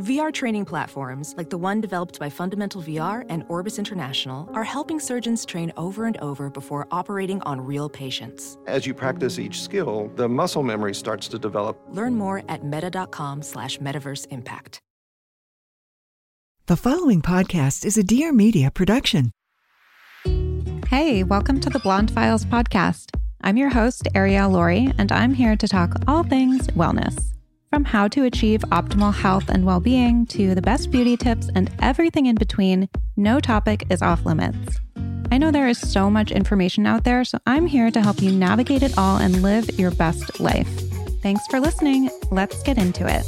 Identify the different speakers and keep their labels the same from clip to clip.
Speaker 1: VR training platforms, like the one developed by Fundamental VR and Orbis International, are helping surgeons train over and over before operating on real patients.
Speaker 2: As you practice each skill, the muscle memory starts to develop.
Speaker 1: Learn more at meta.com slash metaverse impact.
Speaker 3: The following podcast is a Dear Media production.
Speaker 4: Hey, welcome to the Blonde Files podcast. I'm your host, Ariel Laurie, and I'm here to talk all things wellness. From how to achieve optimal health and well being to the best beauty tips and everything in between, no topic is off limits. I know there is so much information out there, so I'm here to help you navigate it all and live your best life. Thanks for listening. Let's get into it.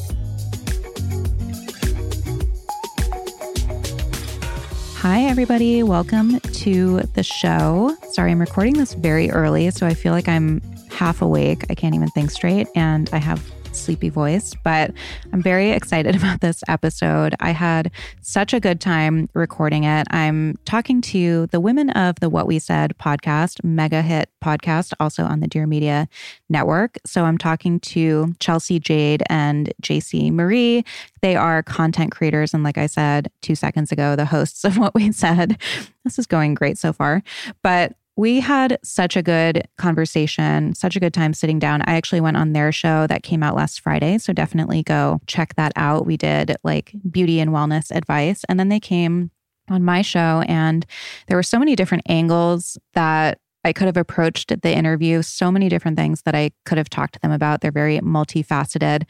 Speaker 4: Hi, everybody. Welcome to the show. Sorry, I'm recording this very early, so I feel like I'm half awake. I can't even think straight, and I have sleepy voice, but I'm very excited about this episode. I had such a good time recording it. I'm talking to the women of the What We Said podcast, mega hit podcast, also on the Dear Media Network. So I'm talking to Chelsey Jade and Jaci Marie. They are content creators. And like I said two seconds ago, the hosts of What We Said. This is going great so far. But we had such a good conversation, such a good time sitting down. I actually went on their show that came out last Friday. So definitely go check that out. We did like beauty and wellness advice. And then they came on my show, and there were so many different angles that I could have approached the interview, so many different things that I could have talked to them about. They're very multifaceted.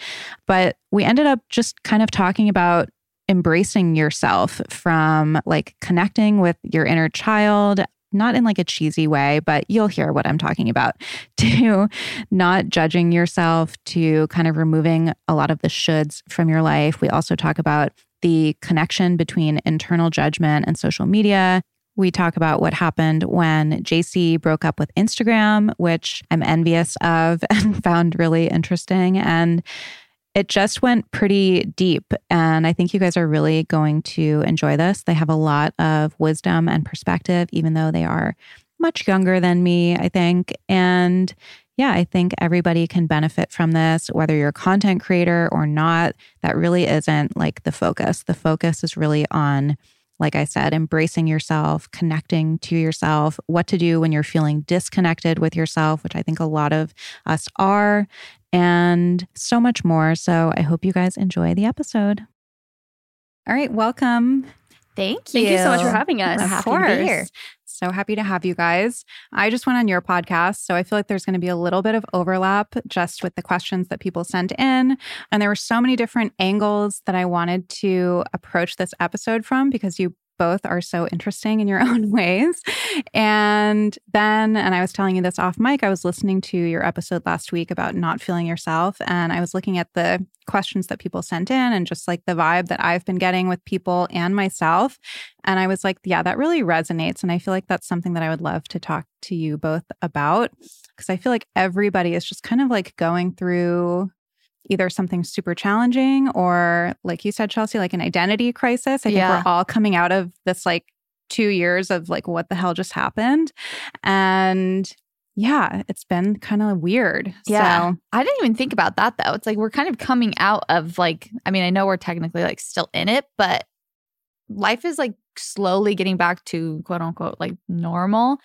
Speaker 4: But we ended up just kind of talking about embracing yourself from like connecting with your inner child not in like a cheesy way, but you'll hear what I'm talking about, to not judging yourself, to kind of removing a lot of the shoulds from your life. We also talk about the connection between internal judgment and social media. We talk about what happened when Jaci broke up with Instagram, which I'm envious of and found really interesting. And it just went pretty deep. And I think you guys are really going to enjoy this. They have a lot of wisdom and perspective, even though they are much younger than me, I think. And yeah, I think everybody can benefit from this, whether you're a content creator or not. That really isn't like the focus. The focus is really on, like I said, embracing yourself, connecting to yourself, what to do when you're feeling disconnected with yourself, which I think a lot of us are, and so much more. So I hope you guys enjoy the episode. All right, welcome.
Speaker 5: Thank you.
Speaker 6: Thank you so much for having us.
Speaker 4: Of
Speaker 5: happy
Speaker 4: course.
Speaker 5: to be here.
Speaker 4: So happy to have you guys. I just went on your podcast, so I feel like there's going to be a little bit of overlap just with the questions that people sent in. And there were so many different angles that I wanted to approach this episode from because you both are so interesting in your own ways. And then, and I was telling you this off mic, I was listening to your episode last week about not feeling yourself. And I was looking at the questions that people sent in and just like the vibe that I've been getting with people and myself. And I was like, yeah, that really resonates. And I feel like that's something that I would love to talk to you both about because I feel like everybody is just kind of like going through either something super challenging or like you said chelsey like an identity crisis i think
Speaker 5: Yeah.
Speaker 4: we're all coming out of this like two years of like what the hell just happened and yeah it's been kind of weird
Speaker 5: Yeah.
Speaker 4: so
Speaker 5: I didn't even think about that though. It's like we're kind of coming out of like, I mean, I know we're technically like still in it, but life is like slowly getting back to quote unquote like normal.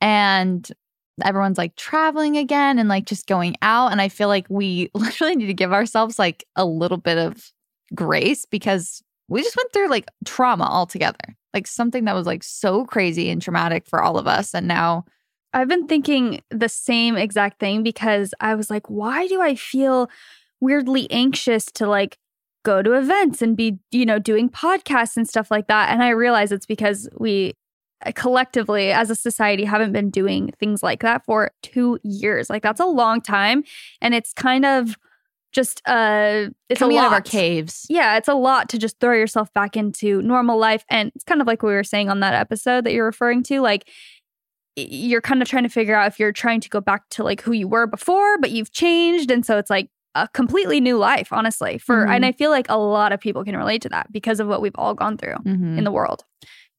Speaker 5: And everyone's like traveling again and like just going out. And I feel like we literally need to give ourselves like a little bit of grace because we just went through like trauma altogether. Like something that was like so crazy and traumatic for all of us. And now
Speaker 6: I've been thinking the same exact thing because I was like, why do I feel weirdly anxious to like go to events and be, you know, doing podcasts and stuff like that? And I realize it's because we collectively as a society haven't been doing things like that for two years. Like that's a long time. And it's kind of just uh it's
Speaker 5: Coming
Speaker 6: a lot
Speaker 5: out of our caves.
Speaker 6: yeah, it's a lot to just throw yourself back into normal life. And it's kind of like we were saying on that episode that you're referring to. Like, you're kind of trying to figure out if you're trying to go back to like who you were before, but you've changed. And so it's like a completely new life, honestly. For,
Speaker 4: Mhm.
Speaker 6: and I feel like a lot of people can relate to that because of what we've all gone through
Speaker 4: Mhm.
Speaker 6: in the world.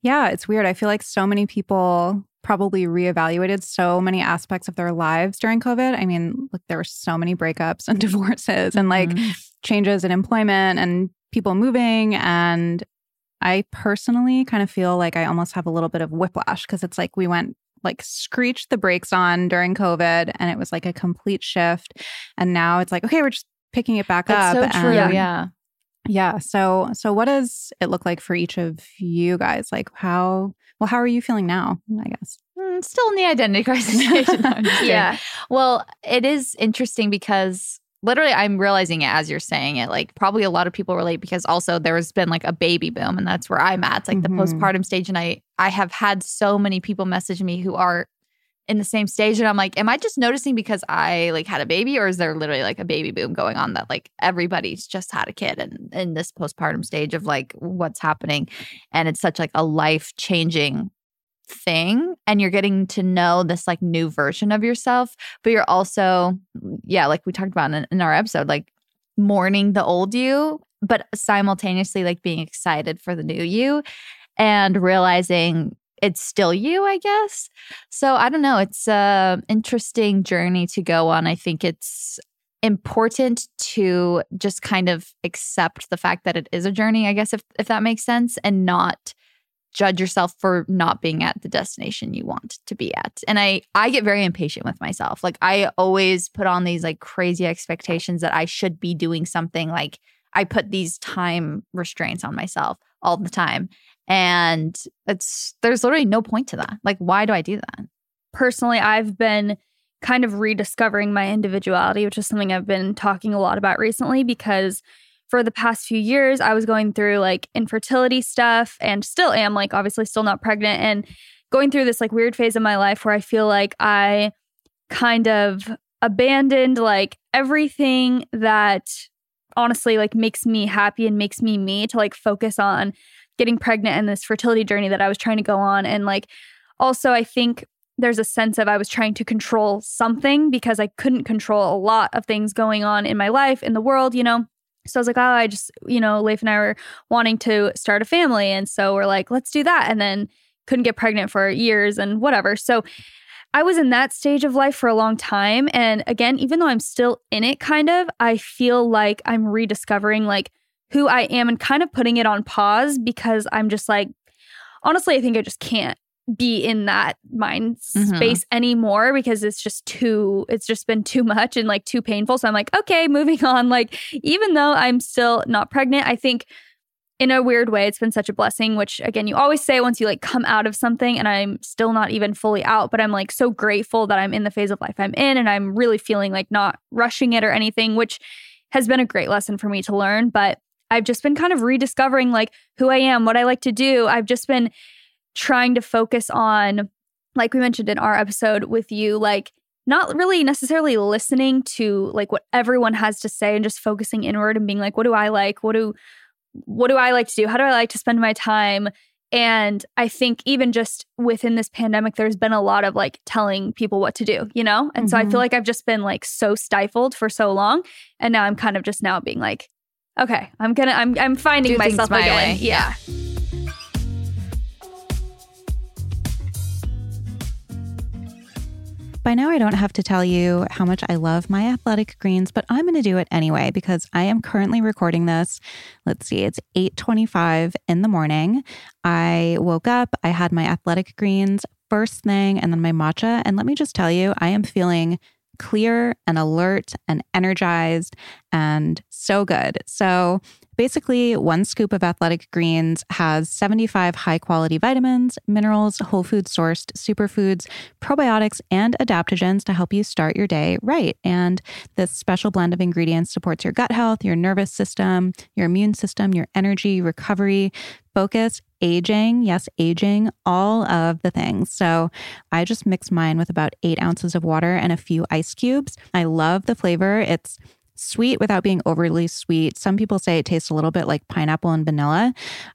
Speaker 4: Yeah, it's weird. I feel like so many people probably reevaluated so many aspects of their lives during COVID. I mean, look, there were so many breakups and divorces and like
Speaker 5: Mhm.
Speaker 4: changes in employment and people moving. And I personally kind of feel like I almost have a little bit of whiplash because it's like we went like screeched the brakes on during COVID and it was like a complete shift. And now it's like, okay, we're just picking it back
Speaker 5: That's
Speaker 4: up.
Speaker 5: so true.
Speaker 4: and-
Speaker 5: yeah.
Speaker 4: Yeah. So so what does it look like for each of you guys? Like how well, how are you feeling now? I guess.
Speaker 5: Mm, still in the identity crisis. No, I'm just kidding.
Speaker 6: Yeah.
Speaker 5: Well, it is interesting because literally I'm realizing it as you're saying it. Like probably a lot of people relate because also there's been like a baby boom and that's where I'm at. It's like
Speaker 4: Mhm.
Speaker 5: the postpartum stage. And I I have had so many people message me who are in the same stage. And I'm like, am I just noticing because I like had a baby or is there literally like a baby boom going on that like everybody's just had a kid and in this postpartum stage of like what's happening? And it's such like a life changing thing and you're getting to know this like new version of yourself but you're also yeah like we talked about in, in our episode like mourning the old you but simultaneously like being excited for the new you and realizing it's still you i guess so i don't know it's a interesting journey to go on i think it's important to just kind of accept the fact that it is a journey i guess if if that makes sense and not judge yourself for not being at the destination you want to be at. And I I get very impatient with myself. Like I always put on these like crazy expectations that I should be doing something like I put these time restraints on myself all the time. And it's there's literally no point to that. Like why do I do that?
Speaker 6: personally, I've been kind of rediscovering my individuality, which is something I've been talking a lot about recently because for the past few years, I was going through like infertility stuff and still am, like, obviously, still not pregnant and going through this like weird phase of my life where I feel like I kind of abandoned like everything that honestly like makes me happy and makes me me to like focus on getting pregnant and this fertility journey that I was trying to go on and like also I think there's a sense of I was trying to control something because I couldn't control a lot of things going on in my life, in the world, you know? So I was like, oh, I just, you know, Leif and I were wanting to start a family. And so we're like, let's do that. And then couldn't get pregnant for years and whatever. So I was in that stage of life for a long time. And again, even though I'm still in it, kind of, I feel like I'm rediscovering like who I am and kind of putting it on pause because I'm just like, honestly, I think I just can't be in that mind
Speaker 5: Mhm.
Speaker 6: space anymore because it's just too it's just been too much and like too painful so i'm like okay moving on like even though i'm still not pregnant i think in a weird way it's been such a blessing which again you always say once you like come out of something and i'm still not even fully out but i'm like so grateful that i'm in the phase of life i'm in and i'm really feeling like not rushing it or anything which has been a great lesson for me to learn but i've just been kind of rediscovering like who i am what i like to do. I've just been trying to focus on like we mentioned in our episode with you like not really necessarily listening to like what everyone has to say and just focusing inward and being like what do i like? What do what do i like to do? How do i like to spend my time? And i think even just within this pandemic there's been a lot of like telling people what to do you know? And so i feel mm-hmm. like i've just been like so stifled for so long. And now i'm kind of just now being like okay i'm gonna i'm i'm finding
Speaker 5: Do
Speaker 6: myself
Speaker 5: my
Speaker 6: again
Speaker 5: way.
Speaker 6: yeah
Speaker 4: By now, I don't have to tell you how much I love my athletic greens, but I'm going to do it anyway because I am currently recording this. Let's see, it's 8:25 in the morning. I woke up, I had my athletic greens first thing, and then my matcha. And let me just tell you, I am feeling clear and alert and energized and so good. So basically, one scoop of athletic greens has 75 high quality vitamins, minerals, whole food sourced superfoods, probiotics, and adaptogens to help you start your day right. And this special blend of ingredients supports your gut health, your nervous system, your immune system, your energy, recovery, focus, aging. Yes, aging, all of the things. So I just mix mine with about eight ounces of water and a few ice cubes. I love the flavor. It's sweet without being overly sweet. Some people say it tastes a little bit like pineapple and vanilla.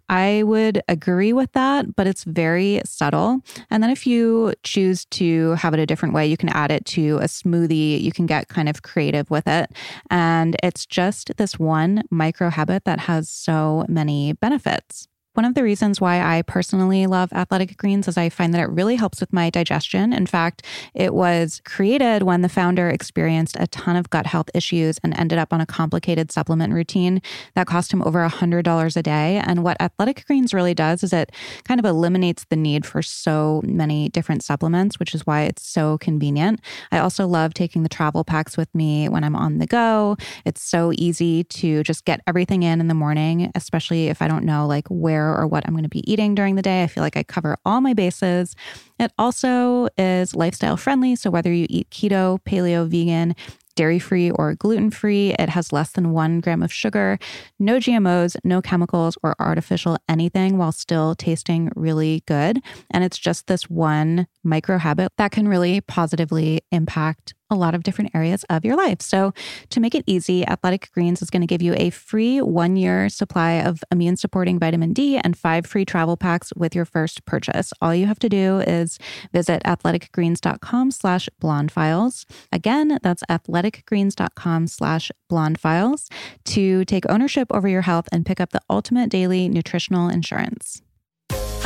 Speaker 4: I would agree with that, but it's very subtle. And then if you choose to have it a different way, you can add it to a smoothie. You can get kind of creative with it. And it's just this one micro habit that has so many benefits. One of the reasons why I personally love athletic greens is I find that it really helps with my digestion. In fact, it was created when the founder experienced a ton of gut health issues and ended up on a complicated supplement routine that cost him over $100 a day. And what athletic greens really does is it kind of eliminates the need for so many different supplements, which is why it's so convenient. I also love taking the travel packs with me when I'm on the go. It's so easy to just get everything in in the morning, especially if I don't know like where or what I'm going to be eating during the day. I feel like I cover all my bases. It also is lifestyle friendly. So whether you eat keto, paleo, vegan, dairy free or gluten free. It has less than one gram of sugar, no GMOs, no chemicals or artificial anything while still tasting really good. And it's just this one micro habit that can really positively impact a lot of different areas of your life. So, to make it easy, Athletic Greens is going to give you a free one year supply of immune supporting vitamin D and five free travel packs with your first purchase. All you have to do is visit athleticgreens.com slash blondefiles. Again, that's athleticgreens.com slash blondefiles to take ownership over your health and pick up the ultimate daily nutritional insurance.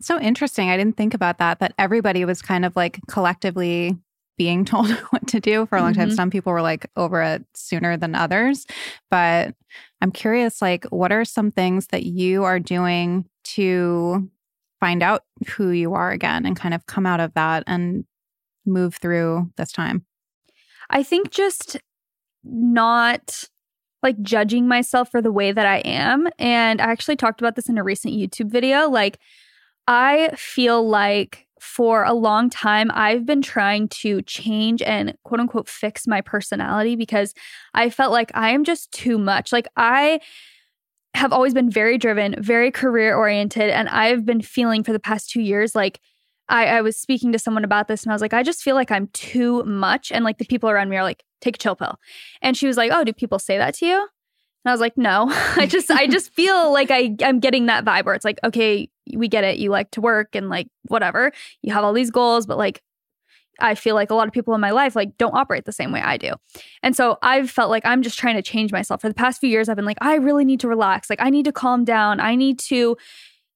Speaker 4: So interesting. I didn't think about that, that everybody was kind of like collectively being told what to do for a long mm-hmm. time. Some people were like over it sooner than others. But I'm curious, like, what are some things that you are doing to find out who you are again and kind of come out of that and move through this time?
Speaker 6: I think just not like judging myself for the way that I am. And I actually talked about this in a recent YouTube video. Like, I feel like for a long time, I've been trying to change and quote unquote fix my personality because I felt like I am just too much. Like, I have always been very driven, very career oriented. And I've been feeling for the past two years like I, I, was speaking to someone about this and I was like, I just feel like I'm too much. And like the people around me are like, take a chill pill. And she was like, Oh, do people say that to you? And I was like, no, I just, I just feel like I, I'm getting that vibe where it's like, okay, we get it. You like to work and like whatever. You have all these goals, but like I feel like a lot of people in my life like don't operate the same way I do. And so I've felt like I'm just trying to change myself. For the past few years I've been like I really need to relax. Like I need to calm down. I need to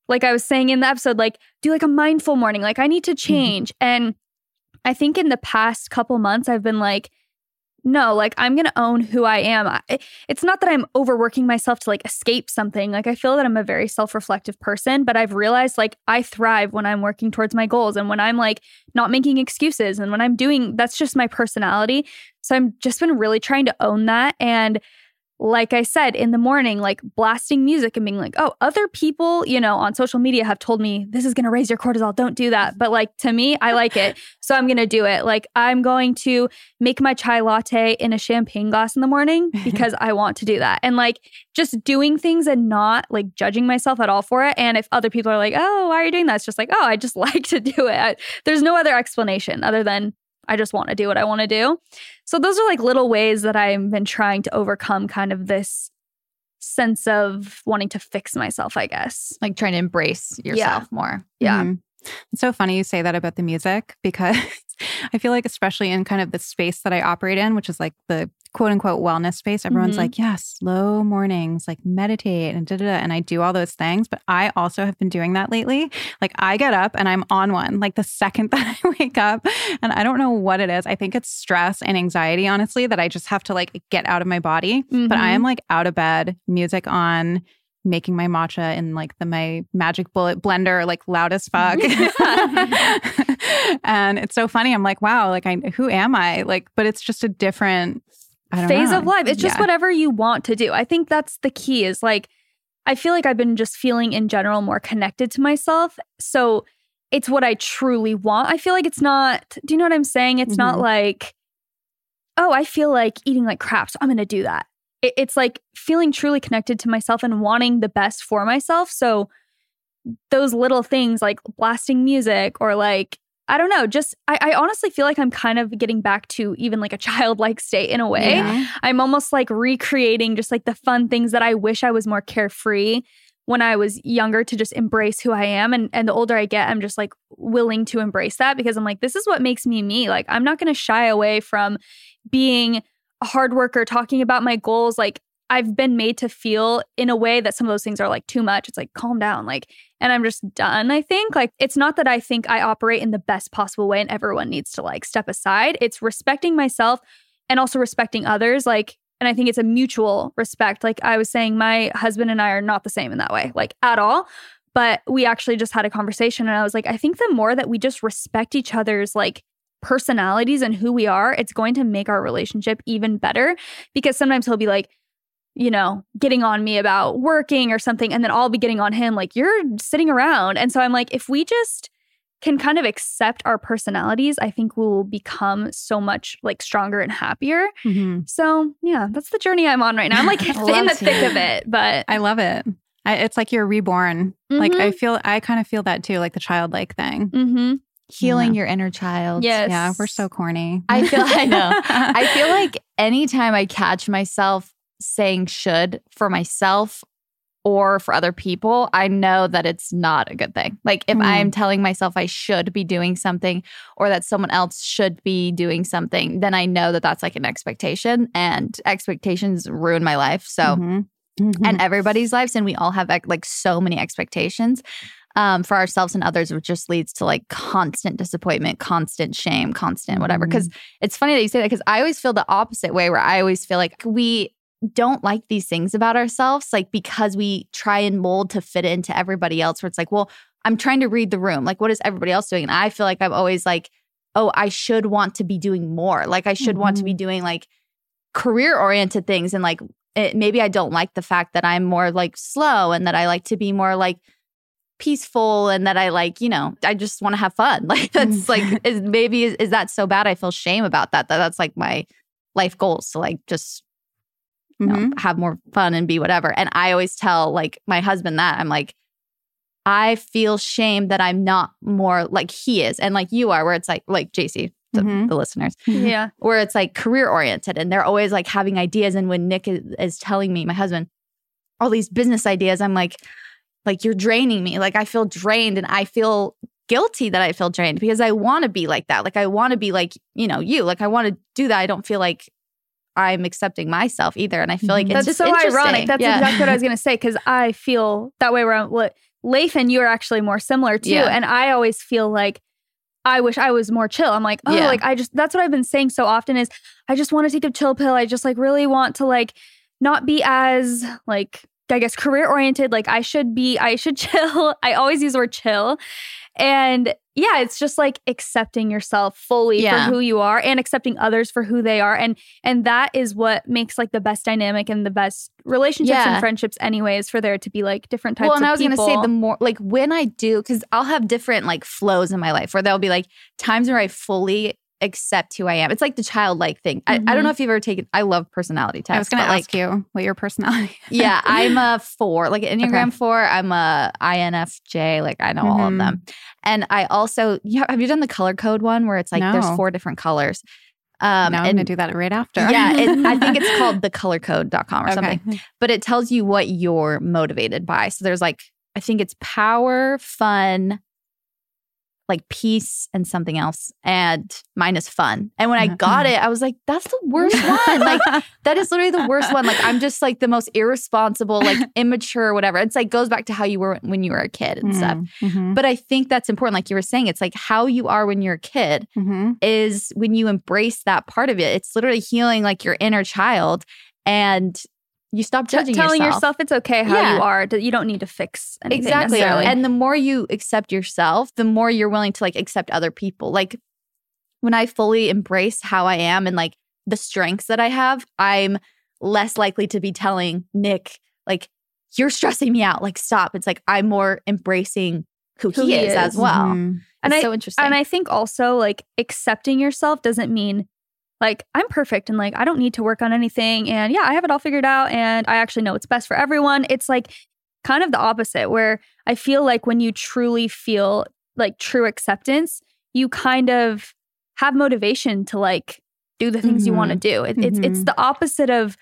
Speaker 6: like I was saying in the episode like do like a mindful morning. Like I need to mm-hmm. change. Mm-hmm. And I think in the past couple months I've been like no, like I'm going to own who I am. I, it's not that I'm overworking myself to like escape something. Like I feel that I'm a very self-reflective person, but I've realized like I thrive when I'm working towards my goals and when I'm like not making excuses and when I'm doing that's just my personality. So I'm just been really trying to own that and like I said, in the morning, like blasting music and being like, oh, other people, you know, on social media have told me this is going to raise your cortisol. Don't do that. But like to me, I like it. So I'm going to do it. Like I'm going to make my chai latte in a champagne glass in the morning because I want to do that. And like just doing things and not like judging myself at all for it. And if other people are like, oh, why are you doing that? It's just like, oh, I just like to do it. I, there's no other explanation other than I just want to do what I want to do. So those are like little ways that I've been trying to overcome kind of this sense of wanting to fix myself, I guess.
Speaker 5: Like trying to embrace yourself
Speaker 6: yeah.
Speaker 5: more.
Speaker 6: Yeah. Mm-hmm.
Speaker 4: It's so funny you say that about the music because I feel like, especially in kind of the space that I operate in, which is like the quote unquote wellness space, everyone's mm-hmm. like, yes, slow mornings, like meditate and da da da. And I do all those things. But I also have been doing that lately. Like I get up and I'm on one like the second that I wake up. And I don't know what it is. I think it's stress and anxiety, honestly, that I just have to like get out of my body. Mm-hmm. But I am mm-hmm. like out of bed, music on making my matcha in like the my magic bullet blender, like loud as fuck. and it's so funny. I'm like, wow, like I who am I? Like, but it's just a different
Speaker 6: phase know. of life. It's just yeah. whatever you want to do. I think that's the key is like I feel like I've been just feeling in general more connected to myself. So it's what I truly want. I feel like it's not, do you know what I'm saying? It's mm-hmm. not like, oh, I feel like eating like crap, so I'm going to do that. It, it's like feeling truly connected to myself and wanting the best for myself. So those little things like blasting music or like I don't know, just I, I, honestly feel like I'm kind of getting back to even like a childlike state in a way. Yeah. I'm almost like recreating just like the fun things that I wish I was more carefree when I was younger to just embrace who I am. And and the older I get, I'm just like willing to embrace that because I'm like, this is what makes me me. Like I'm not gonna shy away from being a hard worker, talking about my goals. Like I've been made to feel in a way that some of those things are like too much. It's like, calm down. Like, and I'm just done, I think. Like, it's not that I think I operate in the best possible way and everyone needs to like step aside. It's respecting myself and also respecting others. Like, and I think it's a mutual respect. Like I was saying, my husband and I are not the same in that way, like at all. But we actually just had a conversation and I was like, I think the more that we just respect each other's like personalities and who we are, it's going to make our relationship even better. Because sometimes he'll be like, you know, getting on me about working or something. And then I'll be getting on him, like, you're sitting around. And so I'm like, if we just can kind of accept our personalities, I think we will become so much like stronger and happier. Mm-hmm. So yeah, that's the journey I'm on right now. I'm like in the thick of it, but
Speaker 4: I love it. I, it's like you're reborn. Mm-hmm. Like I feel, I kind of feel that too, like the childlike thing.
Speaker 5: Mm-hmm. Healing yeah. your inner child.
Speaker 6: Yes.
Speaker 4: Yeah, we're so corny.
Speaker 5: I feel, I know. I feel like anytime I catch myself saying should for myself or for other people, I know that it's not a good thing. Like if mm. I'm telling myself I should be doing something or that someone else should be doing something, then I know that that's like an expectation and expectations ruin my life. So, mm-hmm. Mm-hmm. and everybody's lives. And we all have like so many expectations um, for ourselves and others, which just leads to like constant disappointment, constant shame, constant whatever. Because mm-hmm. it's funny that you say that because I always feel the opposite way where I always feel like we don't like these things about ourselves, like because we try and mold to fit into everybody else, where it's like, well, I'm trying to read the room. Like, what is everybody else doing? And I feel like I'm always like, oh, I should want to be doing more. Like, I should mm-hmm. want to be mm-hmm. doing like career oriented things. And like, it, maybe I don't like the fact that I'm more like slow and that I like to be more like peaceful and that I like, you know, I just want to have fun. Like, that's like, is maybe is, is that so bad? I feel shame about that. That that's like my life goals to like just you know, mm-hmm. have more fun and be whatever. And I always tell like my husband that I'm like, I feel shame that I'm not more like he is and like you are, where it's like, like Jaci, the, mm-hmm. the listeners.
Speaker 6: Yeah.
Speaker 5: Where it's like career oriented and they're always like having ideas. And when Nick is, is telling me, my husband, all these business ideas, I'm like, like you're draining me. Like I feel drained and I feel guilty that I feel drained because I want to be like that. Like I want to be like, you know, you. Like I want to do that. I don't feel like I'm accepting myself either. And I feel like mm-hmm. it's
Speaker 6: that's so ironic. That's yeah. exactly what I was going to say because I feel that way. Where I'm, Leif and you are actually more similar too, yeah. and I always feel like I wish I was more chill. I'm like, oh, yeah. like I just that's what I've been saying so often is I just want to take a chill pill. I just like really want to like not be as like I guess career oriented. Like I should be, I should chill. I always use the word chill. And yeah, it's just like accepting yourself fully yeah. for who you are and accepting others for who they are. And and that is what makes like the best dynamic and the best relationships yeah. and friendships anyways for there to be like different types
Speaker 5: well, and
Speaker 6: I
Speaker 5: was
Speaker 6: people.
Speaker 5: gonna say the more like when I do, because I'll have different like flows in my life where there'll be like times where I fully accept who I am. It's like the childlike thing. Mm-hmm. I, I, don't know mm-hmm. if you've ever taken. I love personality tests.
Speaker 4: I was going to ask like, you what your personality.
Speaker 5: yeah, I'm a four, like Enneagram okay. four. I'm a INFJ. Like I know mm-hmm. all of them. Mm-hmm. And I also yeah, have you done the color code one where it's like no. there's four different colors.
Speaker 4: Um, now I'm going to do that right after.
Speaker 5: yeah, it, I think it's called thecolorcode.com or okay. something. But it tells you what you're motivated by. So there's like I think it's power, fun, like peace and something else and mine is fun and when i mm-hmm, got it i was like that's the worst one like that is literally the worst one like i'm just like the most irresponsible like immature whatever it's like goes back to how you were when you were a kid and stuff mm-hmm. mm-hmm. but i think that's important like you were saying it's like how you are when you're a kid mm-hmm. is when you embrace that part of it it's literally healing like your inner child and you stop
Speaker 6: T-
Speaker 5: judging
Speaker 6: telling
Speaker 5: yourself.
Speaker 6: yourself it's okay how
Speaker 5: Yeah.
Speaker 6: you are. You don't need to fix anything.
Speaker 5: exactly
Speaker 6: necessarily.
Speaker 5: and the more you accept yourself the more you're willing to like accept other people like when i fully embrace how i am and like the strengths that i have i'm less likely to be telling nick like you're stressing me out like stop it's like i'm more embracing who,
Speaker 6: Who
Speaker 5: he,
Speaker 6: he
Speaker 5: is,
Speaker 6: is.
Speaker 5: as well
Speaker 4: Mhm.
Speaker 6: And
Speaker 5: it's
Speaker 6: I-
Speaker 5: so interesting
Speaker 6: And I think also like accepting yourself doesn't mean like I'm perfect and like I don't need to work on anything and yeah, I have it all figured out and I actually know what's best for everyone. It's like kind of the opposite where I feel like when you truly feel like true acceptance, you kind of have motivation to like do the things you want to do. It, It's it's
Speaker 4: Mhm.
Speaker 6: the opposite of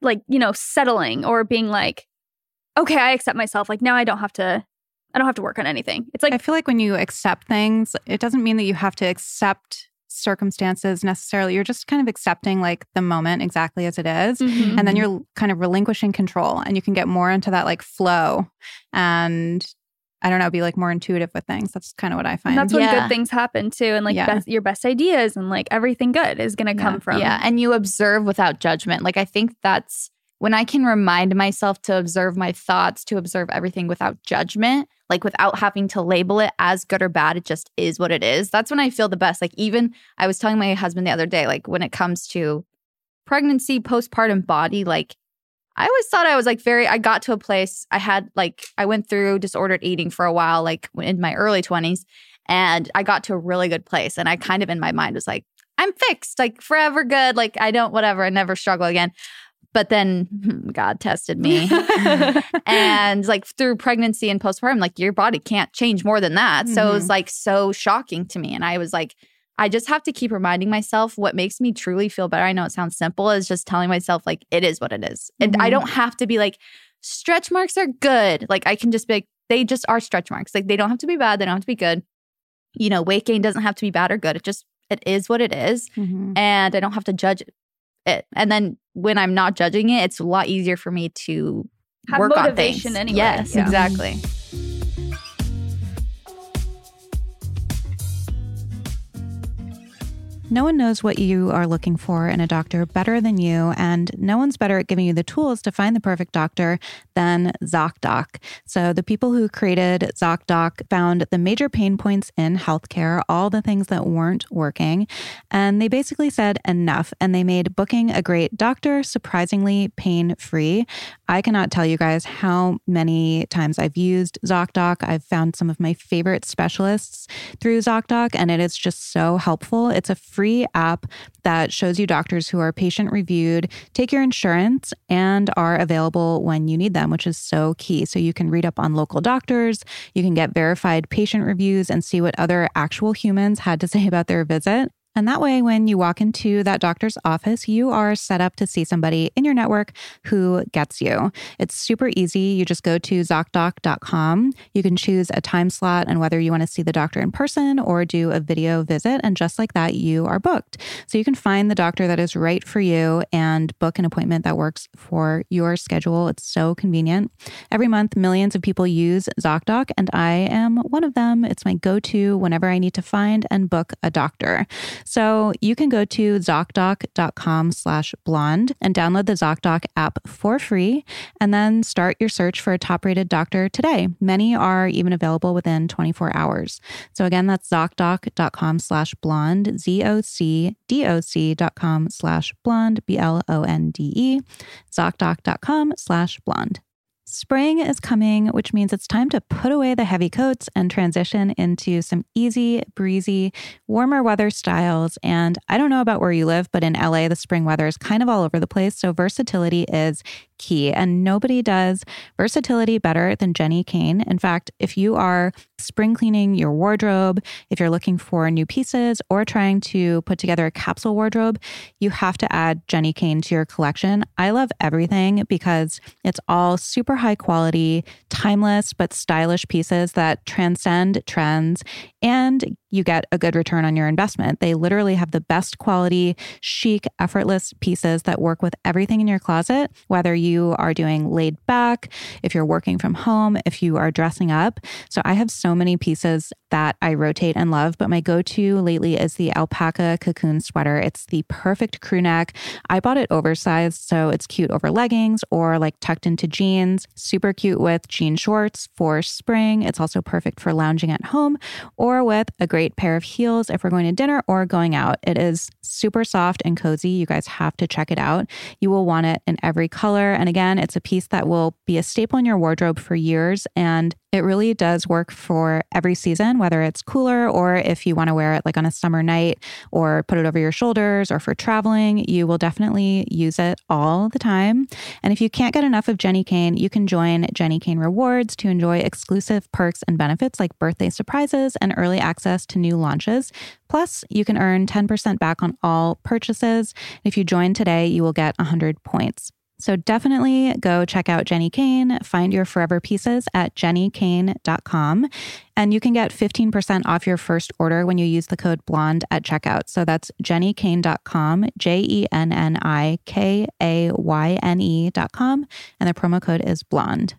Speaker 6: like, you know, settling or being like okay, I accept myself. Like now I don't have to I don't have to work on anything. It's like
Speaker 4: I feel like when you accept things, it doesn't mean that you have to accept circumstances necessarily. You're just kind of accepting like the moment exactly as it is.
Speaker 6: Mhm.
Speaker 4: And then you're kind of relinquishing control and you can get more into that like flow and I don't know, be like more intuitive with things. That's kind of what I find.
Speaker 6: And that's when
Speaker 5: Yeah.
Speaker 6: good things happen too. And like
Speaker 4: Yeah.
Speaker 6: best, your best ideas and like everything good is going to
Speaker 4: Yeah.
Speaker 6: come from.
Speaker 5: Yeah, and you observe without judgment. Like I think that's when I can remind myself to observe my thoughts, to observe everything without judgment, like without having to label it as good or bad, it just is what it is. That's when I feel the best. Like even I was telling my husband the other day, like when it comes to pregnancy, postpartum body, like I always thought I was like very I got to a place I had like I went through disordered eating for a while like in my early 20s and I got to a really good place and I kind of in my mind was like I'm fixed, like forever good. Like I don't, whatever, I never struggle again. But then God tested me. and like through pregnancy and postpartum, like your body can't change more than that. So it was like so shocking to me. And I was like, I just have to keep reminding myself what makes me truly feel better. I know it sounds simple, is just telling myself, like, it is what it is. And I
Speaker 4: Mhm.
Speaker 5: don't have to be like, stretch marks are good. Like I can just be like, they just are stretch marks. Like they don't have to be bad. They don't have to be good. You know, weight gain doesn't have to be bad or good. It just, it is what it is
Speaker 4: Mhm.
Speaker 5: and I don't have to judge it. And then when I'm not judging it, it's a lot easier for me to
Speaker 6: Have
Speaker 5: work on things.
Speaker 6: anyway.
Speaker 5: Yes,
Speaker 6: Yeah.
Speaker 5: exactly.
Speaker 4: No one knows what you are looking for in a doctor better than you, and no one's better at giving you the tools to find the perfect doctor than ZocDoc. So, the people who created ZocDoc found the major pain points in healthcare, all the things that weren't working, and they basically said enough, and they made booking a great doctor surprisingly pain free. I cannot tell you guys how many times I've used ZocDoc. I've found some of my favorite specialists through ZocDoc, and it is just so helpful. It's a free app that shows you doctors who are patient reviewed, take your insurance, and are available when you need them, which is so key. So you can read up on local doctors, you can get verified patient reviews, and see what other actual humans had to say about their visit. And that way, when you walk into that doctor's office, you are set up to see somebody in your network who gets you. It's super easy. You just go to ZocDoc.com. You can choose a time slot and whether you want to see the doctor in person or do a video visit. And just like that, you are booked. So you can find the doctor that is right for you and book an appointment that works for your schedule. It's so convenient. Every month, millions of people use ZocDoc, and I am one of them. It's my go to whenever I need to find and book a doctor. So you can go to ZocDoc.com slash blonde and download the ZocDoc app for free and then start your search for a top rated doctor today. Many are even available within 24 hours. So again, that's ZocDoc.com slash blonde, Z-O-C-D-O-C dot com slash blonde, B-L-O-N-D-E, ZocDoc.com slash blonde. Spring is coming, which means it's time to put away the heavy coats and transition into some easy, breezy, warmer weather styles. And I don't know about where you live, but in LA, the spring weather is kind of all over the place. So versatility is key. And nobody does versatility better than Jenni Kayne. In fact, if you are spring cleaning your wardrobe, if you're looking for new pieces or trying to put together a capsule wardrobe, you have to add Jenni Kayne to your collection. I love everything because it's all super high quality, timeless, but stylish pieces that transcend trends and you get a good return on your investment. They literally have the best quality, chic, effortless pieces that work with everything in your closet, whether you you are doing laid back, if you're working from home, if you are dressing up. So I have so many pieces that I rotate and love, but my go to lately is the alpaca cocoon sweater. It's the perfect crew neck. I bought it oversized, so it's cute over leggings or like tucked into jeans. Super cute with jean shorts for spring. It's also perfect for lounging at home or with a great pair of heels if we're going to dinner or going out. It is super soft and cozy. You guys have to check it out. You will want it in every color. And again, it's a piece that will be a staple in your wardrobe for years. And it really does work for every season, whether it's cooler or if you want to wear it like on a summer night or put it over your shoulders or for traveling, you will definitely use it all the time. And if you can't get enough of Jenni Kayne, you can join Jenni Kayne Rewards to enjoy exclusive perks and benefits like birthday surprises and early access to new launches. Plus, you can earn 10% back on all purchases. If you join today, you will get 100 points. So definitely go check out Jenni Kayne. find your forever pieces at jennikayne.com. And you can get 15% off your first order when you use the code BLONDE at checkout. So that's jennikayne.com, J E N N I K A Y N E.com. And the promo code is BLONDE.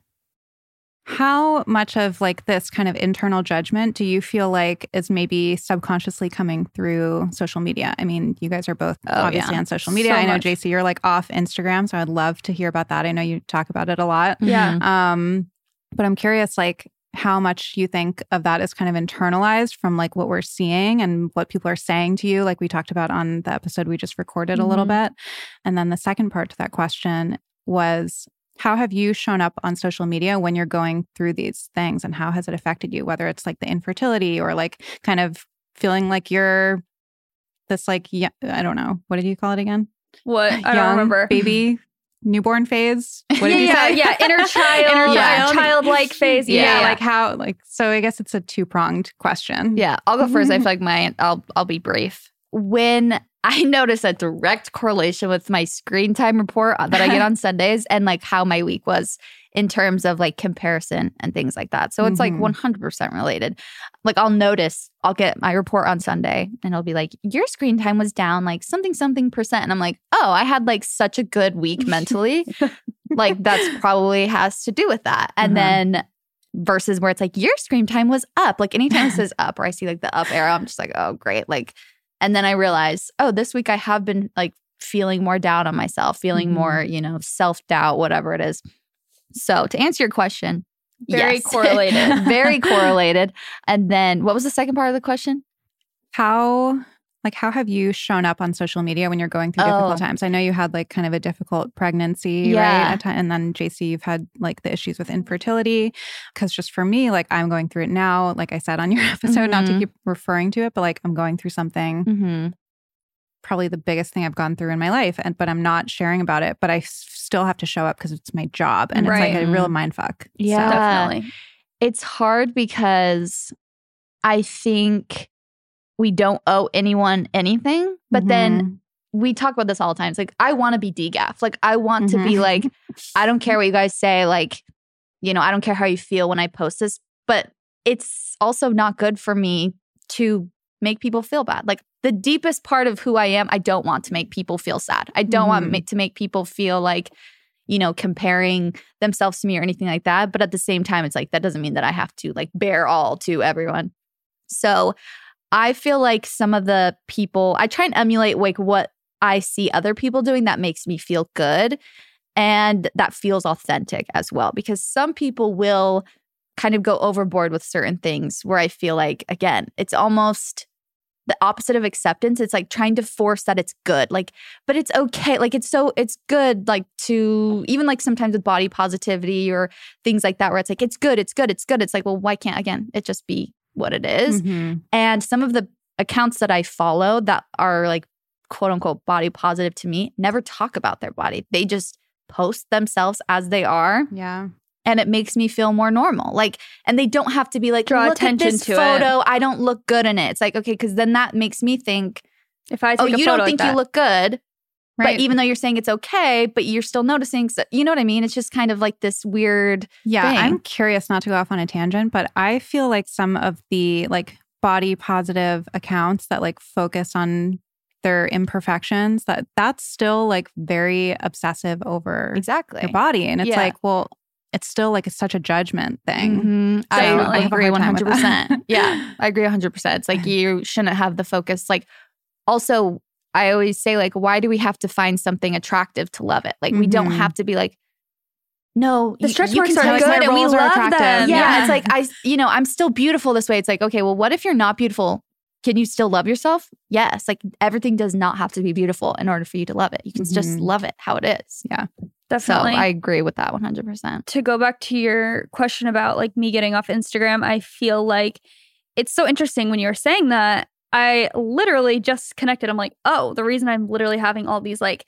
Speaker 4: How much of like this kind of internal judgment do you feel like is maybe subconsciously coming through social media? I mean, you guys are both
Speaker 5: Oh,
Speaker 4: obviously
Speaker 5: yeah.
Speaker 4: on social media.
Speaker 6: So
Speaker 4: I know
Speaker 6: much.
Speaker 4: Jaci, you're like off Instagram, so I'd love to hear about that. I know you talk about it a lot.
Speaker 6: Yeah.
Speaker 4: Um, but I'm curious, like, how much you think of that is kind of internalized from like what we're seeing and what people are saying to you, like we talked about on the episode we just recorded a little bit. And then the second part to that question was how have you shown up on social media when you're going through these things and how has it affected you, whether it's like the infertility or like kind of feeling like you're this like, yeah, I don't know, what did you call it again?
Speaker 6: What? I don't remember.
Speaker 4: Baby newborn phase. What did
Speaker 6: yeah,
Speaker 4: you say?
Speaker 6: yeah. Inner child,
Speaker 4: Inner
Speaker 6: yeah,
Speaker 4: child.
Speaker 6: childlike phase.
Speaker 4: yeah,
Speaker 6: Yeah,
Speaker 4: like how like so I guess it's a two-pronged question.
Speaker 5: Yeah, I'll go first. I feel like my I'll I'll be brief. When I notice a direct correlation with my screen time report that I get on Sundays and like how my week was in terms of like comparison and things like that. So it's like
Speaker 4: Mhm.
Speaker 5: 100% related. Like I'll notice, I'll get my report on Sunday and it'll be like, your screen time was down like something, something percent. And I'm like, oh, I had like such a good week mentally. like that's probably has to do with that. And
Speaker 4: Mhm.
Speaker 5: then versus where it's like your screen time was up. Like anytime it says up or I see like the up arrow, I'm just like, oh great. Like, and then I realize, oh, this week I have been like feeling more down on myself, feeling
Speaker 6: Mm-hmm.
Speaker 4: Mhm.
Speaker 5: more, you know, self doubt, whatever it is. So to answer your question,
Speaker 6: Very
Speaker 5: yes.
Speaker 6: correlated.
Speaker 5: very correlated. And then what was the second part of the question?
Speaker 4: How like how have you shown up on social media when you're going through difficult
Speaker 5: Oh.
Speaker 4: times? I know you had like kind of a difficult pregnancy,
Speaker 5: Yeah.
Speaker 4: right? And then Jaci, you've had like the issues with infertility. Cause just for me, like I'm going through it now, like I said on your episode, not to
Speaker 5: Mhm.
Speaker 4: keep referring to it, but like I'm going through something
Speaker 5: Mm-hmm.
Speaker 4: probably the biggest thing I've gone through in my life. And but I'm not sharing about it, but I s- still have to show up because it's my job. And it's like a real mind fuck.
Speaker 5: Yeah.
Speaker 6: definitely.
Speaker 5: It's hard because I think we don't owe anyone anything, but then we talk about this all the time. It's like, I want to be DGAF. Like, I want to be like, I don't care what you guys say. Like, you know, I don't care how you feel when I post this, but it's also not good for me to make people feel bad. Like, the deepest part of who I am, I don't want to make people feel sad. I don't want
Speaker 4: Mhm.
Speaker 5: ma- to make people feel like, you know, comparing themselves to me or anything like that. But at the same time, it's like, that doesn't mean that I have to like bear all to everyone. So I feel like some of the people, I try and emulate like what I see other people doing that makes me feel good and that feels authentic as well. Because some people will kind of go overboard with certain things where I feel like, again, it's almost the opposite of acceptance. It's like trying to force that it's good. Like, but it's okay. Like, it's so, it's good, like to even like sometimes with body positivity or things like that, where it's like, it's good, it's good, it's good. It's like, well, why can't, again, it just be what it is?
Speaker 4: Mhm.
Speaker 5: And some of the accounts that I follow that are like quote unquote body positive to me never talk about their body. They just post themselves as they are
Speaker 4: Yeah.
Speaker 5: and it makes me feel more normal. Like and they don't have to be like
Speaker 6: Draw
Speaker 5: look
Speaker 6: attention
Speaker 5: at this
Speaker 6: to it."
Speaker 5: photo, I don't look good in it. It's like okay cuz then that makes me think,
Speaker 6: If I take
Speaker 5: "Oh, you don't think you look good."
Speaker 4: Right.
Speaker 5: But even though you're saying it's okay, but you're still noticing, so, you know what I mean? It's just kind of like this weird
Speaker 4: Yeah,
Speaker 5: thing.
Speaker 4: I'm curious not to go off on a tangent, but I feel like some of the like body positive accounts that like focus on their imperfections, that that's still like very obsessive over
Speaker 5: Exactly.
Speaker 4: your body. And it's
Speaker 5: Yeah.
Speaker 4: like, well, it's still like it's such a judgment thing.
Speaker 5: Mhm. I,
Speaker 4: So,
Speaker 5: I
Speaker 4: I have
Speaker 5: agree
Speaker 4: hard
Speaker 5: one
Speaker 4: time with
Speaker 5: hundred
Speaker 4: that.
Speaker 5: percent. Yeah, I agree one hundred percent. It's like you shouldn't have the focus. Like, also, I always say, like, why do we have to find something attractive to love it? Like, we don't
Speaker 4: Mhm.
Speaker 5: have to be like, no,
Speaker 6: The stretch
Speaker 5: you
Speaker 6: marks are good and we love
Speaker 5: attractive.
Speaker 6: them.
Speaker 5: Yeah,
Speaker 6: Yeah.
Speaker 5: it's like I, you know, I'm still beautiful this way. It's like, okay, well, what if you're not beautiful? Can you still love yourself? Yes. Like everything does not have to be beautiful in order for you to love it. You can just
Speaker 4: Mhm.
Speaker 5: love it how it is. Yeah.
Speaker 6: Definitely.
Speaker 5: I agree with that 100%.
Speaker 6: to go back to your question about like me getting off Instagram, I feel like it's so interesting when you were saying that. I literally just connected. I'm like, oh, the reason I'm literally having all these like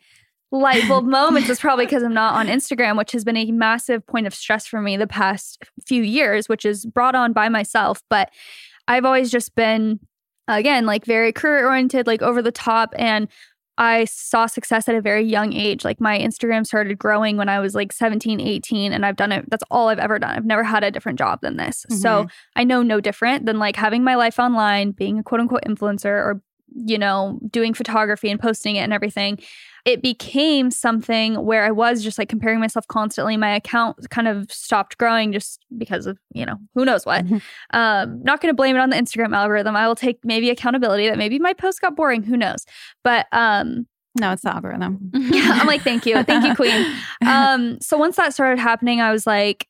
Speaker 6: light bulb moments is probably because I'm not on Instagram, which has been a massive point of stress for me the past few years, which is brought on by myself. But I've always just been, again, like very career oriented, like over the top. And I saw success at a very young age. Like my Instagram started growing when I was like 17, 18, and I've done it. That's all I've ever done. I've never had a different job than this. So mm-hmm. I know no different than like having my life online, being a quote unquote influencer or, you know, doing photography and posting it and everything. It became something where I was just like comparing myself constantly. My account kind of stopped growing just because of, you know, who knows what. Um, not going to blame it on the Instagram algorithm. I will take maybe accountability that maybe my post got boring. Who knows? But um,
Speaker 4: No, it's the algorithm.
Speaker 6: yeah, I'm like, thank you. Thank you, Queen. Um, so once that started happening, I was like,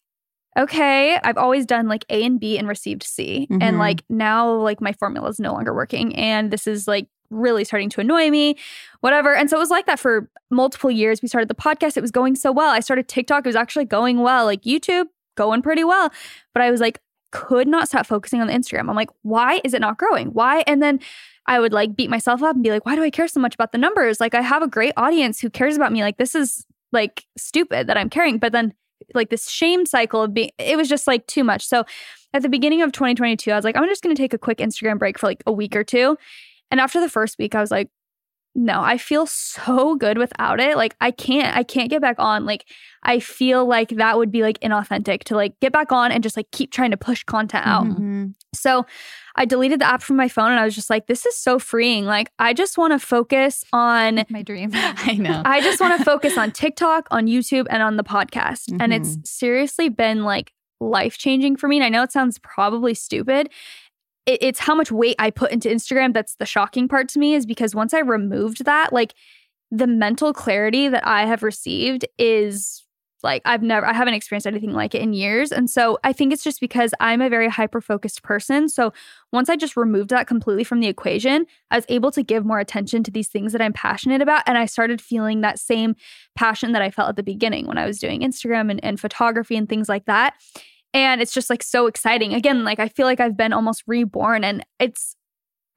Speaker 6: okay, I've always done like A and B and received C. And
Speaker 4: Mhm.
Speaker 6: like now, like my formula is no longer working. And this is like really starting to annoy me, whatever. And so it was like that for multiple years. We started the podcast, it was going so well. I started TikTok, it was actually going well. Like YouTube, going pretty well. But I was like, could not stop focusing on the Instagram. I'm like, why is it not growing? Why? And then I would like beat myself up and be like, why do I care so much about the numbers? Like, I have a great audience who cares about me. Like, this is like stupid that I'm caring. But then, like, this shame cycle of being, it was just like too much. So at the beginning of 2022, I was like, I'm just going to take a quick Instagram break for like a week or two. And after the first week, I was like, no, I feel so good without it. Like I can't, I can't get back on. Like I feel like that would be like inauthentic to like get back on and just like keep trying to push content out.
Speaker 4: Mhm.
Speaker 6: So I deleted the app from my phone and I was just like, this is so freeing. Like I just want to focus on
Speaker 4: My dream.
Speaker 5: I know.
Speaker 6: I just want to focus on TikTok, on YouTube, and on the podcast. And it's seriously been like life changing for me. And I know it sounds probably stupid. It- it's how much weight I put into Instagram that's the shocking part to me, is because once I removed that, like the mental clarity that I have received is like I've never I haven't experienced anything like it in years. And so I think it's just because I'm a very hyper focused person. So once I just removed that completely from the equation, I was able to give more attention to these things that I'm passionate about. And I started feeling that same passion that I felt at the beginning when I was doing Instagram and, and photography and things like that. And it's just like so exciting. Again, like I feel like I've been almost reborn. And it's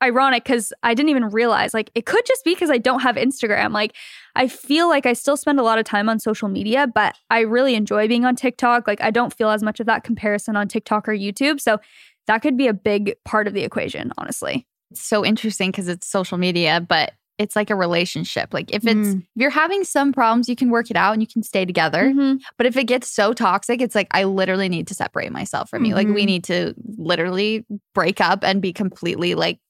Speaker 6: ironic because I didn't even realize like it could just be because I don't have Instagram. Like I feel like I still spend a lot of time on social media, but I really enjoy being on TikTok. Like I don't feel as much of that comparison on TikTok or YouTube. So that could be a big part of the equation, honestly.
Speaker 5: It's so interesting because it's social media, but it's like a relationship. Like if it's
Speaker 4: Mm.
Speaker 5: if you're having some problems, you can work it out and you can stay together.
Speaker 6: Mhm.
Speaker 5: But if it gets so toxic, it's like I literally need to separate myself from you. Like we
Speaker 4: Mhm.
Speaker 5: need to literally break up and be completely like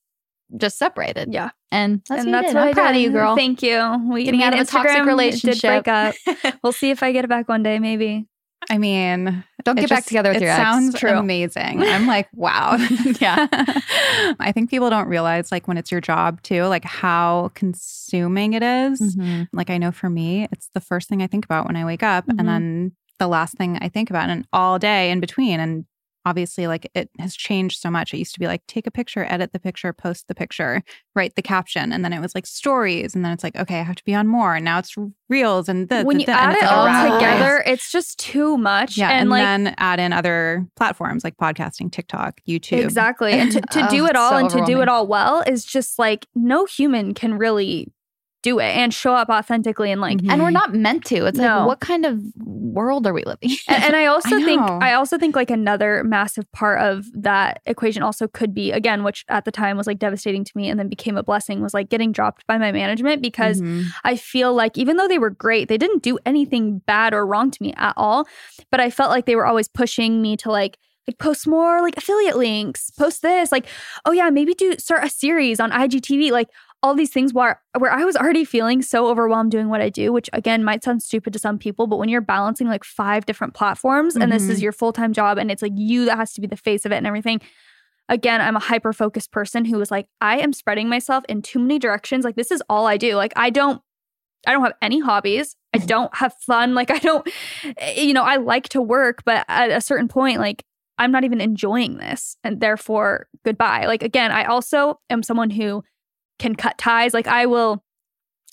Speaker 5: just separated.
Speaker 6: Yeah.
Speaker 5: And that's
Speaker 6: and
Speaker 5: what
Speaker 6: that's what
Speaker 5: I'm proud of you, girl.
Speaker 6: Thank you. We
Speaker 5: Getting out of a toxic
Speaker 6: Did
Speaker 5: relationship.
Speaker 6: break up. we'll see if I get it back one day, maybe.
Speaker 4: I mean,
Speaker 5: Don't get back together with
Speaker 4: it
Speaker 5: your ex.
Speaker 4: sounds
Speaker 6: True.
Speaker 4: amazing. I'm like, wow.
Speaker 5: Yeah.
Speaker 4: I think people don't realize, like, when it's your job too, like how consuming it is.
Speaker 5: Mhm.
Speaker 4: Like, I know for me, it's the first thing I think about when I wake up,
Speaker 5: Mhm.
Speaker 4: and then the last thing I think about, and all day in between. And obviously, like, it has changed so much. It used to be like, take a picture, edit the picture, post the picture, write the caption. And then it was like stories. And then it's like, okay, I have to be on more. And now it's reels and this.
Speaker 6: when you add it all together, it's just too much.
Speaker 4: Yeah,
Speaker 6: and,
Speaker 4: and,
Speaker 6: like
Speaker 4: then add in other platforms like podcasting, TikTok, YouTube.
Speaker 6: Exactly. And to, to
Speaker 5: Oh,
Speaker 6: do it all
Speaker 5: so
Speaker 6: and to do it all well is just like no human can really do it and show up authentically and like
Speaker 5: And we're not meant to. It's
Speaker 6: No.
Speaker 5: like, what kind of world are we living? in?
Speaker 6: and, and I also
Speaker 4: I
Speaker 6: think. I also think like another massive part of that equation also could be again, which at the time was like devastating to me and then became a blessing was like getting dropped by my management because
Speaker 4: Mhm.
Speaker 6: I feel like even though they were great, they didn't do anything bad or wrong to me at all. But I felt like they were always pushing me to like like post more like affiliate links, post this, like, oh yeah, maybe do start a series on IGTV, like all these things where where I was already feeling so overwhelmed doing what I do, which again might sound stupid to some people, but when you're balancing like five different platforms and this is
Speaker 4: Mhm.
Speaker 6: your full-time job and it's like you that has to be the face of it and everything. Again, I'm a hyper focused person who was like, I am spreading myself in too many directions. Like this is all I do. Like I don't I don't have any hobbies. I don't have fun. Like I don't you know, I like to work, but at a certain point like I'm not even enjoying this and therefore goodbye. Like again, I also am someone who can cut ties. Like I will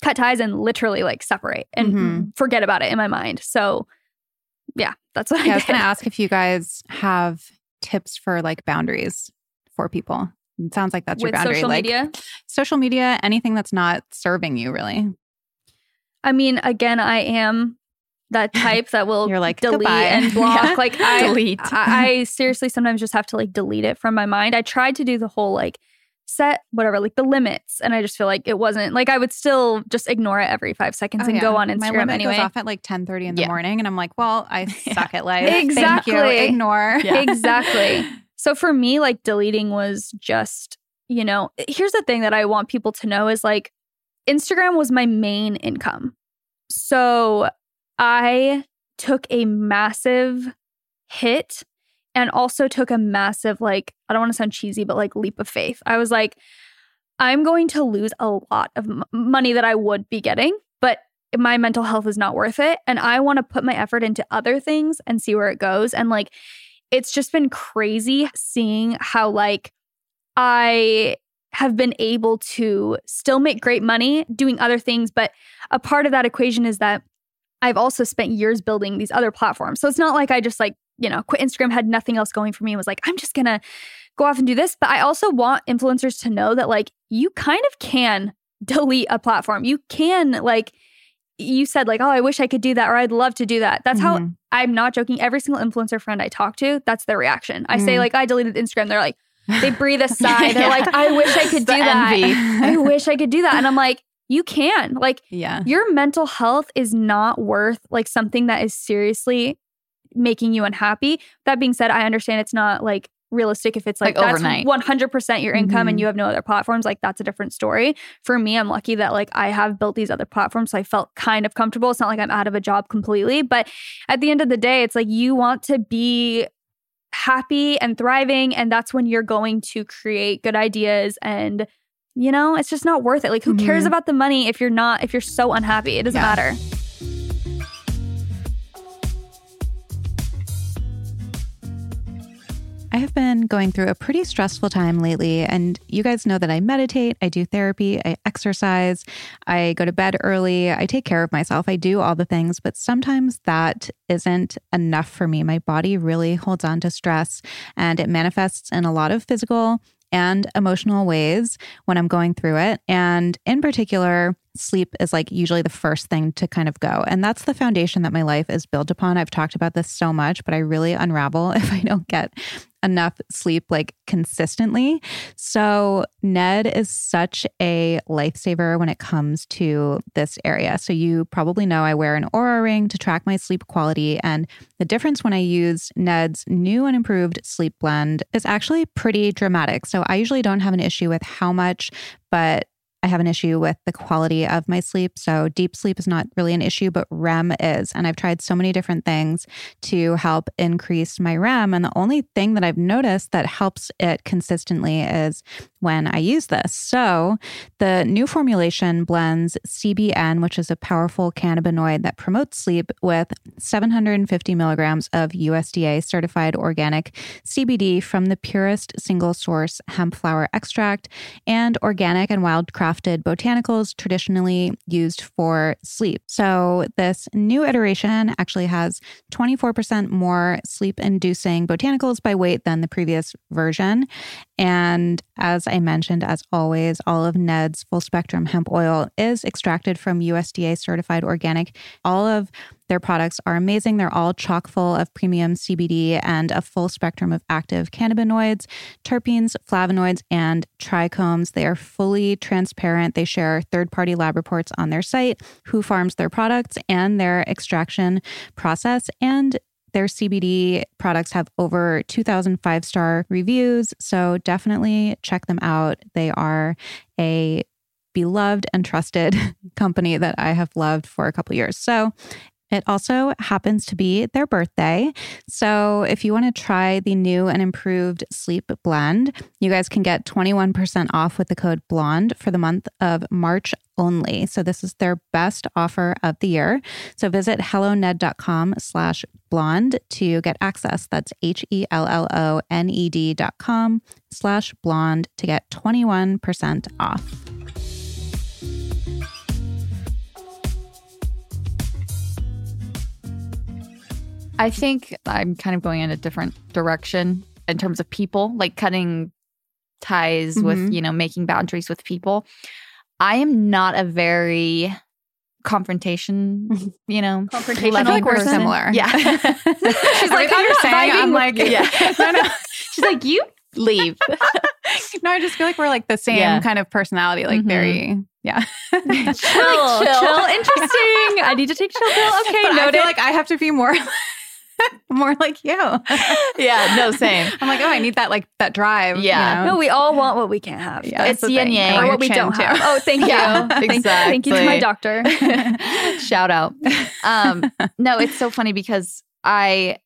Speaker 6: cut ties and literally like separate and
Speaker 4: Mhm.
Speaker 6: forget about it in my mind. So yeah, that's what
Speaker 4: Yeah, I
Speaker 6: I
Speaker 4: was going to ask if you guys have tips for like boundaries for people. It sounds like that's your
Speaker 6: With
Speaker 4: boundary.
Speaker 6: social
Speaker 4: like
Speaker 6: media.
Speaker 4: social media, anything that's not serving you really.
Speaker 6: I mean, again, I am that type that will
Speaker 4: You're like,
Speaker 6: delete
Speaker 4: "Goodbye."
Speaker 6: and block.
Speaker 4: Yeah.
Speaker 6: Like I,
Speaker 4: Delete.
Speaker 6: I, I seriously sometimes just have to like delete it from my mind. I tried to do the whole like set whatever like the limits, and I just feel like it wasn't like I would still just ignore it every five seconds
Speaker 4: Oh,
Speaker 6: and
Speaker 4: yeah.
Speaker 6: go on instagram My
Speaker 4: limit
Speaker 6: anyway.
Speaker 4: goes off at like 10:30 in the
Speaker 5: Yeah.
Speaker 4: morning and I'm like, "Well, I
Speaker 5: Yeah.
Speaker 4: suck at life." Thank you.
Speaker 6: Exactly.
Speaker 4: Ignore.
Speaker 6: Exactly. So for me, like deleting was just, you know, here's the thing that I want people to know is like Instagram was my main income. So I took a massive hit and also took a massive, like, I don't want to sound cheesy, but like leap of faith. I was like, I'm going to lose a lot of m- money that I would be getting, but my mental health is not worth it. And I want to put my effort into other things and see where it goes. And like, it's just been crazy seeing how like I have been able to still make great money doing other things, but a part of that equation is that I've also spent years building these other platforms. So it's not like I just like, you know, quit Instagram, had nothing else going for me and was like, I'm just to go off and do this. But I also want influencers to know that like you kind of can delete a platform. You can like you said like, "Oh, I wish I could do that or I'd love to do that." That's how
Speaker 4: Mhm.
Speaker 6: I'm not joking. Every single influencer friend I talk to, that's their reaction. I say
Speaker 4: Mhm.
Speaker 6: like, "I deleted Instagram." They're like, they breathe a sigh. They're like, "I wish I could do that. I wish I could do that." And I'm like, "You can." Like
Speaker 4: Yeah.
Speaker 6: your mental health is not worth like something that is seriously making you unhappy. That being said, I understand it's not like realistic if it's like,
Speaker 5: Like
Speaker 6: that's
Speaker 5: overnight.
Speaker 6: 100% your income and
Speaker 4: Mhm.
Speaker 6: you have no other platforms like that's a different story for me i'm lucky that like i have built these other platforms so i felt kind of comfortable it's not like i'm out of a job completely but at the end of the day it's like you want to be happy and thriving and that's when you're going to create good ideas and you know it's just not worth it like who cares
Speaker 4: Mhm.
Speaker 6: about the money if you're not if you're so unhappy it doesn't
Speaker 4: Yeah.
Speaker 6: matter
Speaker 4: I have been going through a pretty stressful time lately, and you guys know that I meditate, I do therapy, I exercise, I go to bed early, I take care of myself, I do all the things, but sometimes that isn't enough for me. My body really holds on to stress, and it manifests in a lot of physical and emotional ways when I'm going through it. And in particular, sleep is like usually the first thing to kind of go. And that's the foundation that my life is built upon. I've talked about this so much, but I really unravel if I don't get enough sleep like consistently. So, Ned is such a lifesaver when it comes to this area. So, you probably know I wear an Oura ring to track my sleep quality. And the difference when I use Ned's new and improved sleep blend is actually pretty dramatic. So, I usually don't have an issue with how much, but I have an issue with the quality of my sleep. So, deep sleep is not really an issue, but REM is. And I've tried so many different things to help increase my REM. And the only thing that I've noticed that helps it consistently is when I use this. So, the new formulation blends CBN, which is a powerful cannabinoid that promotes sleep, with 750 milligrams of USDA certified organic CBD from the purest single source hemp flower extract and organic and wild crafted botanicals traditionally used for sleep. So, this new iteration actually has 24% more sleep inducing botanicals by weight than the previous version. And as I mentioned, as always, all of Ned's full spectrum hemp oil is extracted from USDA certified organic. All of their products are amazing. They're all chock full of premium CBD and a full spectrum of active cannabinoids, terpenes, flavonoids, and trichomes. They are fully transparent. They share third party lab reports on their site, who farms their products, and their extraction process. And their CBD products have over 2,000 five star reviews. So definitely check them out. They are a beloved and trusted company that I have loved for a couple years. So it also happens to be their birthday. So if you want to try the new and improved sleep blend, you guys can get 21% off with the code BLONDE for the month of March only. So this is their best offer of the year. So visit helloned.com slash blonde to get access. That's H-E-L-L-O-N-E-D dot com slash blonde to get 21% off.
Speaker 5: I think I'm kind of going in a different direction in terms of people, like cutting ties with,
Speaker 4: Mhm.
Speaker 5: you know, making boundaries with people. I am not a very confrontation, you know,
Speaker 4: I feel like we're
Speaker 5: person.
Speaker 4: similar.
Speaker 5: Yeah.
Speaker 4: She's like, I'm
Speaker 5: you're
Speaker 4: not
Speaker 5: saying, I'm like, yeah.
Speaker 4: no, no.
Speaker 5: She's like, you leave.
Speaker 4: No, I just feel like we're like the same
Speaker 5: Yeah.
Speaker 4: kind of personality, like
Speaker 5: Mhm.
Speaker 4: very, yeah.
Speaker 6: chill, chill, Interesting. I need to take chill pill. Okay,
Speaker 4: but I feel like I have to be more, more like you.
Speaker 5: yeah, no, same.
Speaker 4: I'm like, oh, I need that like that drive.
Speaker 5: Yeah.
Speaker 4: you know?
Speaker 6: no, we all want what we can't have.
Speaker 4: Yeah,
Speaker 5: it's
Speaker 6: the
Speaker 5: yin yang.
Speaker 6: Or what we don't
Speaker 4: too.
Speaker 6: have. Oh, thank
Speaker 5: Yeah,
Speaker 6: you. Thank- Thank you to my doctor.
Speaker 5: Shout out. Um, no, it's so funny because I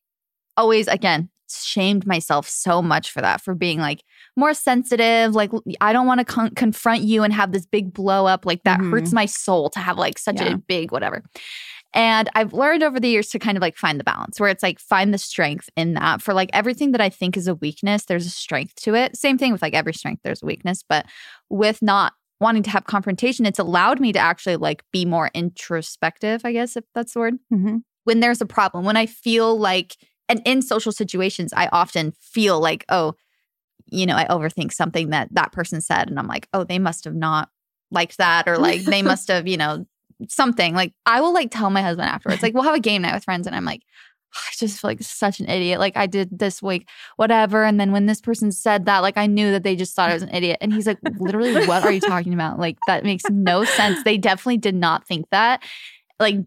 Speaker 5: always, again, shamed myself so much for that, for being like more sensitive. Like, I don't want to con- confront you and have this big blow up. Like, that
Speaker 4: Mhm.
Speaker 5: hurts my soul to have like such
Speaker 4: Yeah.
Speaker 5: a big whatever. And I've learned over the years to kind of like find the balance where it's like find the strength in that for like everything that I think is a weakness, there's a strength to it. Same thing with like every strength, there's a weakness. But with not wanting to have confrontation, it's allowed me to actually like be more introspective, I guess, if that's the word.
Speaker 4: Mhm.
Speaker 5: When there's a problem, when I feel like, and in social situations, I often feel like, oh, you know, I overthink something that that person said. And I'm like, oh, they must have not liked that. Or like they must have, you know, something. Like I will like tell my husband afterwards, like we'll have a game night with friends. And I'm like, I just feel like such an idiot. Like I did this week, whatever. And then when this person said that, like I knew that they just thought I was an idiot. And he's like, literally, what are you talking about? Like that makes no sense. They definitely did not think that. Like,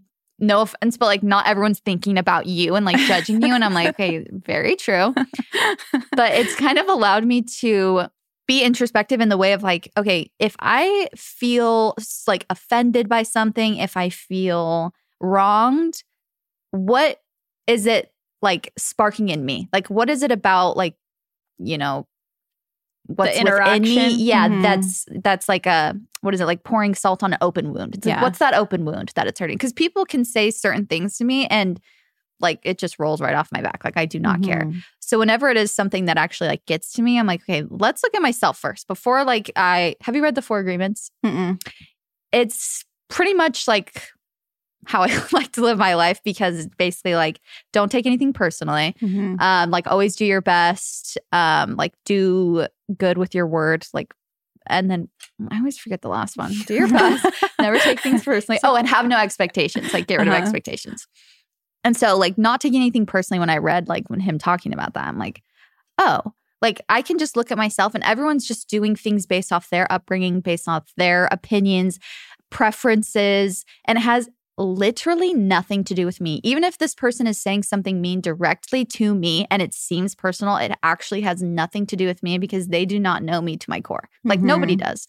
Speaker 5: no offense, but like not everyone's thinking about you and like judging you. And I'm like, okay, very true. But it's kind of allowed me to be introspective in the way of like, okay, if I feel like offended by something, if I feel wronged, what is it like sparking in me? Like, what is it about like, you know, what's me?
Speaker 6: interaction?
Speaker 5: Yeah,
Speaker 4: Mhm.
Speaker 5: that's that's like a what is it like pouring salt on an open wound? It's like,
Speaker 4: Yeah.
Speaker 5: what's that open wound that it's hurting? Because people can say certain things to me and like it just rolls right off my back. Like I do not care. So whenever it is something that actually like gets to me, I'm like, okay, let's look at myself first before like I have you read the Four Agreements?
Speaker 4: Mm-mm.
Speaker 5: It's pretty much like how I like to live my life because basically like don't take anything personally.
Speaker 4: Mhm.
Speaker 5: Um, like always do your best. Um, like do good with your word. Like, and then I always forget the last one. Do your best. Never take things personally. Oh, and have no expectations. Like get rid of
Speaker 4: Uh-huh.
Speaker 5: expectations. And so, like, not taking anything personally when I read like when him talking about that, I'm like, oh, like I can just look at myself and everyone's just doing things based off their upbringing, based off their opinions, preferences, and it has literally nothing to do with me. Even if this person is saying something mean directly to me and it seems personal, it actually has nothing to do with me because they do not know me to my core. Like
Speaker 4: Mhm.
Speaker 5: nobody does.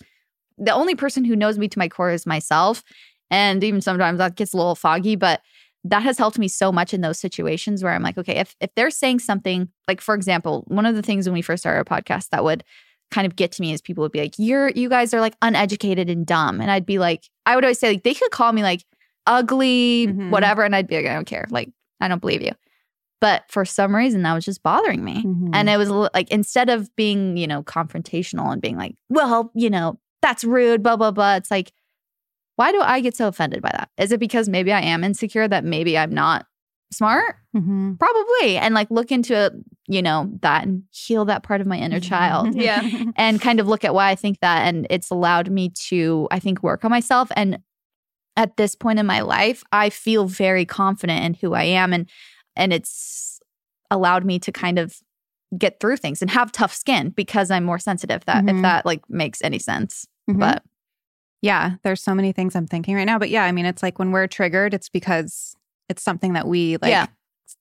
Speaker 5: The only person who knows me to my core is myself. And even sometimes that gets a little foggy, but that has helped me so much in those situations where I'm like, okay, if if they're saying something, like for example, one of the things when we first started our podcast that would kind of get to me is people would be like, You're you guys are like uneducated and dumb. And I'd be like, I would always say, like, they could call me like ugly,
Speaker 4: Mhm.
Speaker 5: whatever, and I'd be like, I don't care. Like, I don't believe you. But for some reason that was just bothering me.
Speaker 4: Mhm.
Speaker 5: And it was like instead of being, you know, confrontational and being like, well, you know, that's rude, blah, blah, blah. It's like, why do I get so offended by that? Is it because maybe I am insecure that maybe I'm not smart?
Speaker 4: Mhm.
Speaker 5: Probably. And like look into, you know, that and heal that part of my inner child
Speaker 6: Yeah.
Speaker 5: and kind of look at why I think that. And it's allowed me to, I think, work on myself. And at this point in my life, I feel very confident in who I am. And and it's allowed me to kind of get through things and have tough skin because I'm more sensitive. That if
Speaker 4: Mhm.
Speaker 5: that like makes any sense.
Speaker 4: Mhm.
Speaker 5: But
Speaker 4: Yeah, there's so many things I'm thinking right now. But yeah, I mean, it's like when we're triggered, it's because it's something that we like
Speaker 5: Yeah.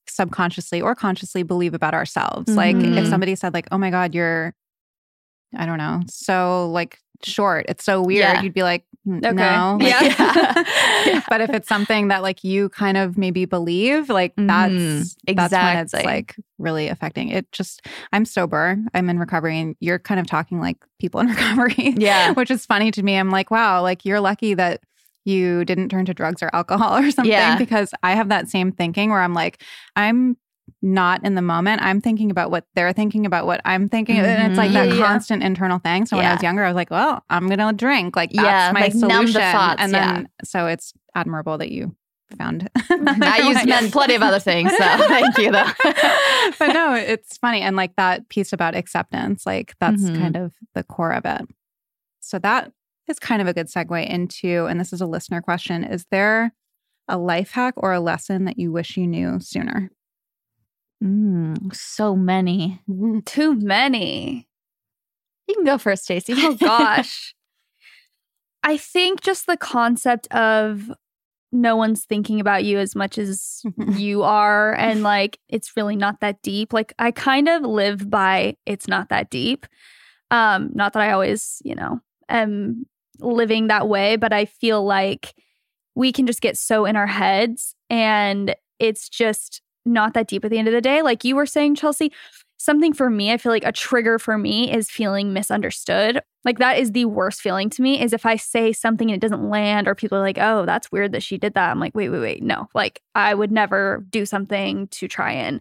Speaker 4: subconsciously or consciously believe about ourselves. Like if
Speaker 5: Mhm.
Speaker 4: somebody said, like, oh my God, you're I don't know, so like short. It's so weird.
Speaker 5: Yeah.
Speaker 4: You'd be like, "N-
Speaker 6: Okay.
Speaker 4: no. Like,
Speaker 6: Yeah.
Speaker 4: but if it's something that like you kind of maybe believe, like that's
Speaker 5: Mhm.
Speaker 4: that's when it's like really affecting. It just I'm sober. I'm in recovery and you're kind of talking like people in recovery.
Speaker 5: Yeah.
Speaker 4: Which is funny to me. I'm like, wow, like you're lucky that you didn't turn to drugs or alcohol or something
Speaker 5: Yeah.
Speaker 4: because I have that same thinking where I'm like, I'm not in the moment. I'm thinking about what they're thinking about what I'm thinking. And it's like
Speaker 5: Mhm.
Speaker 4: that
Speaker 6: Yeah, yeah.
Speaker 4: constant internal thing. So when I was younger, I was like, well, I'm going to drink. Like, that's
Speaker 5: Yeah,
Speaker 4: my
Speaker 5: like,
Speaker 4: solution.
Speaker 5: the thoughts,
Speaker 4: and
Speaker 5: yeah.
Speaker 4: then, so it's admirable that you found.
Speaker 5: I use men plenty of other things, so thank you though.
Speaker 4: but no, it's funny. And like that piece about acceptance, like that's
Speaker 5: Mhm.
Speaker 4: kind of the core of it. So that is kind of a good segue into, and this is a listener question Is there a life hack or a lesson that you wish you knew sooner?
Speaker 5: Mm, so many.
Speaker 6: Too many.
Speaker 5: You can go first, Jaci.
Speaker 6: Oh gosh. I think just the concept of no one's thinking about you as much as you are and like it's really not that deep. Like I kind of live by it's not that deep. Um not that I always, you know, am living that way, but I feel like we can just get so in our heads and it's just not that deep at the end of the day. Like you were saying Chelsey, something for me, I feel like a trigger for me is feeling misunderstood. Like that is the worst feeling to me is if I say something and it doesn't land or people are like, "Oh, that's weird that she did that." I'm like, "Wait, wait, wait. No. Like I would never do something to try and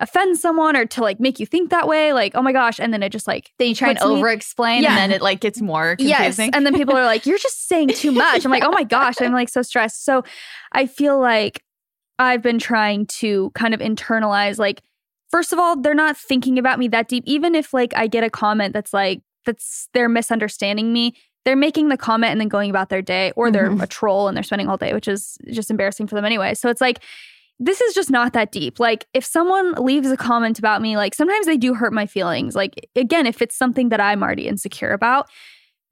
Speaker 6: offend someone or to like make you think that way. Like, "Oh my gosh." And then it just like
Speaker 5: Then you try and over explain
Speaker 6: Yeah.
Speaker 5: and then it like gets more confusing
Speaker 6: Yes.
Speaker 5: confusing.
Speaker 6: And then people are like, you're just saying too much. I'm like, oh my gosh, I'm like so stressed. So I feel like I've been trying to kind of internalize, like, first of all, they're not thinking about me that deep. Even if like I get a comment that's like, that's they're misunderstanding me. They're making the comment and then going about their day, or they're
Speaker 4: Mhm.
Speaker 6: a troll and they're spending all day, which is just embarrassing for them anyway. So it's like, this is just not that deep. Like, if someone leaves a comment about me, like, sometimes they do hurt my feelings. Like, again, if it's something that I'm already insecure about.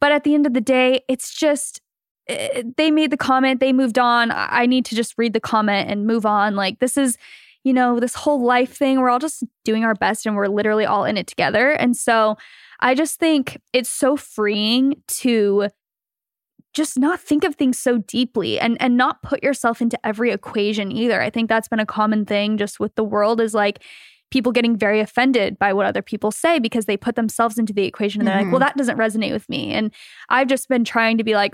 Speaker 6: But at the end of the day, it's just they made the comment, they moved on. I need to just read the comment and move on. Like, this is, you know, this whole life thing. We're all just doing our best and we're literally all in it together. And so I just think it's so freeing to just not think of things so deeply and and not put yourself into every equation either. I think that's been a common thing just with the world is like people getting very offended by what other people say because they put themselves into the equation and they're
Speaker 4: Mhm.
Speaker 6: like, "Well, that doesn't resonate with me." And I've just been trying to be like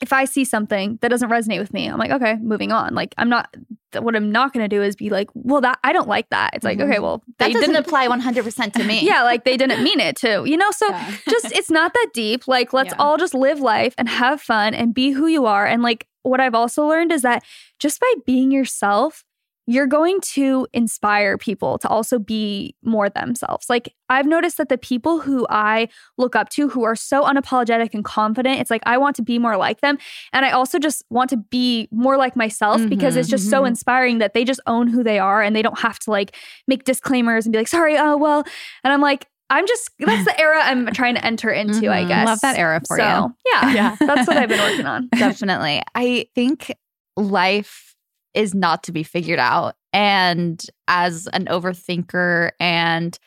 Speaker 6: if I see something that doesn't resonate with me, I'm like, okay, moving on. Like, I'm not, what I'm not going to do is be like, well, that, I don't like that. It's like,
Speaker 4: Mhm.
Speaker 6: okay, well,
Speaker 5: that
Speaker 6: didn't
Speaker 5: apply 100% to me.
Speaker 6: yeah, like they didn't mean it to, you know? So just, it's not that deep. Like, let's
Speaker 4: Yeah.
Speaker 6: all just live life and have fun and be who you are. And like, what I've also learned is that just by being yourself, you're going to inspire people to also be more themselves. Like, I've noticed that the people who I look up to who are so unapologetic and confident, it's like I want to be more like them. And I also just want to be more like myself because it's just so
Speaker 4: mhm.
Speaker 6: inspiring that they just own who they are and they don't have to like make disclaimers and be like, sorry, oh, well. And I'm like, I'm just, that's the era I'm trying to enter into, I
Speaker 5: Mhm.
Speaker 6: guess.
Speaker 4: Love that era for
Speaker 6: so,
Speaker 4: you.
Speaker 6: Yeah.
Speaker 5: Yeah.
Speaker 6: That's what I've been working on.
Speaker 5: Definitely. I think life is not to be figured out. And as an overthinker, and,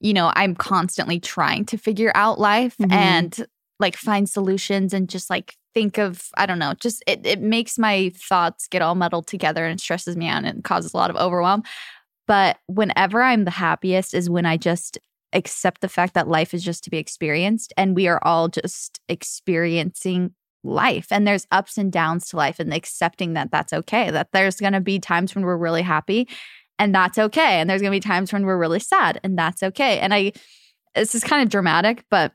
Speaker 5: you know, I'm constantly trying to figure out life
Speaker 4: Mhm.
Speaker 5: and like find solutions and just like think of, I don't know, just it, it makes my thoughts get all muddled together and stresses me out and causes a lot of overwhelm. But whenever I'm the happiest is when I just accept the fact that life is just to be experienced and we are all just experiencing life and there's ups and downs to life and accepting that that's okay that there's going to be times when we're really happy and that's okay and there's going to be times when we're really sad and that's okay and i this is kind of dramatic but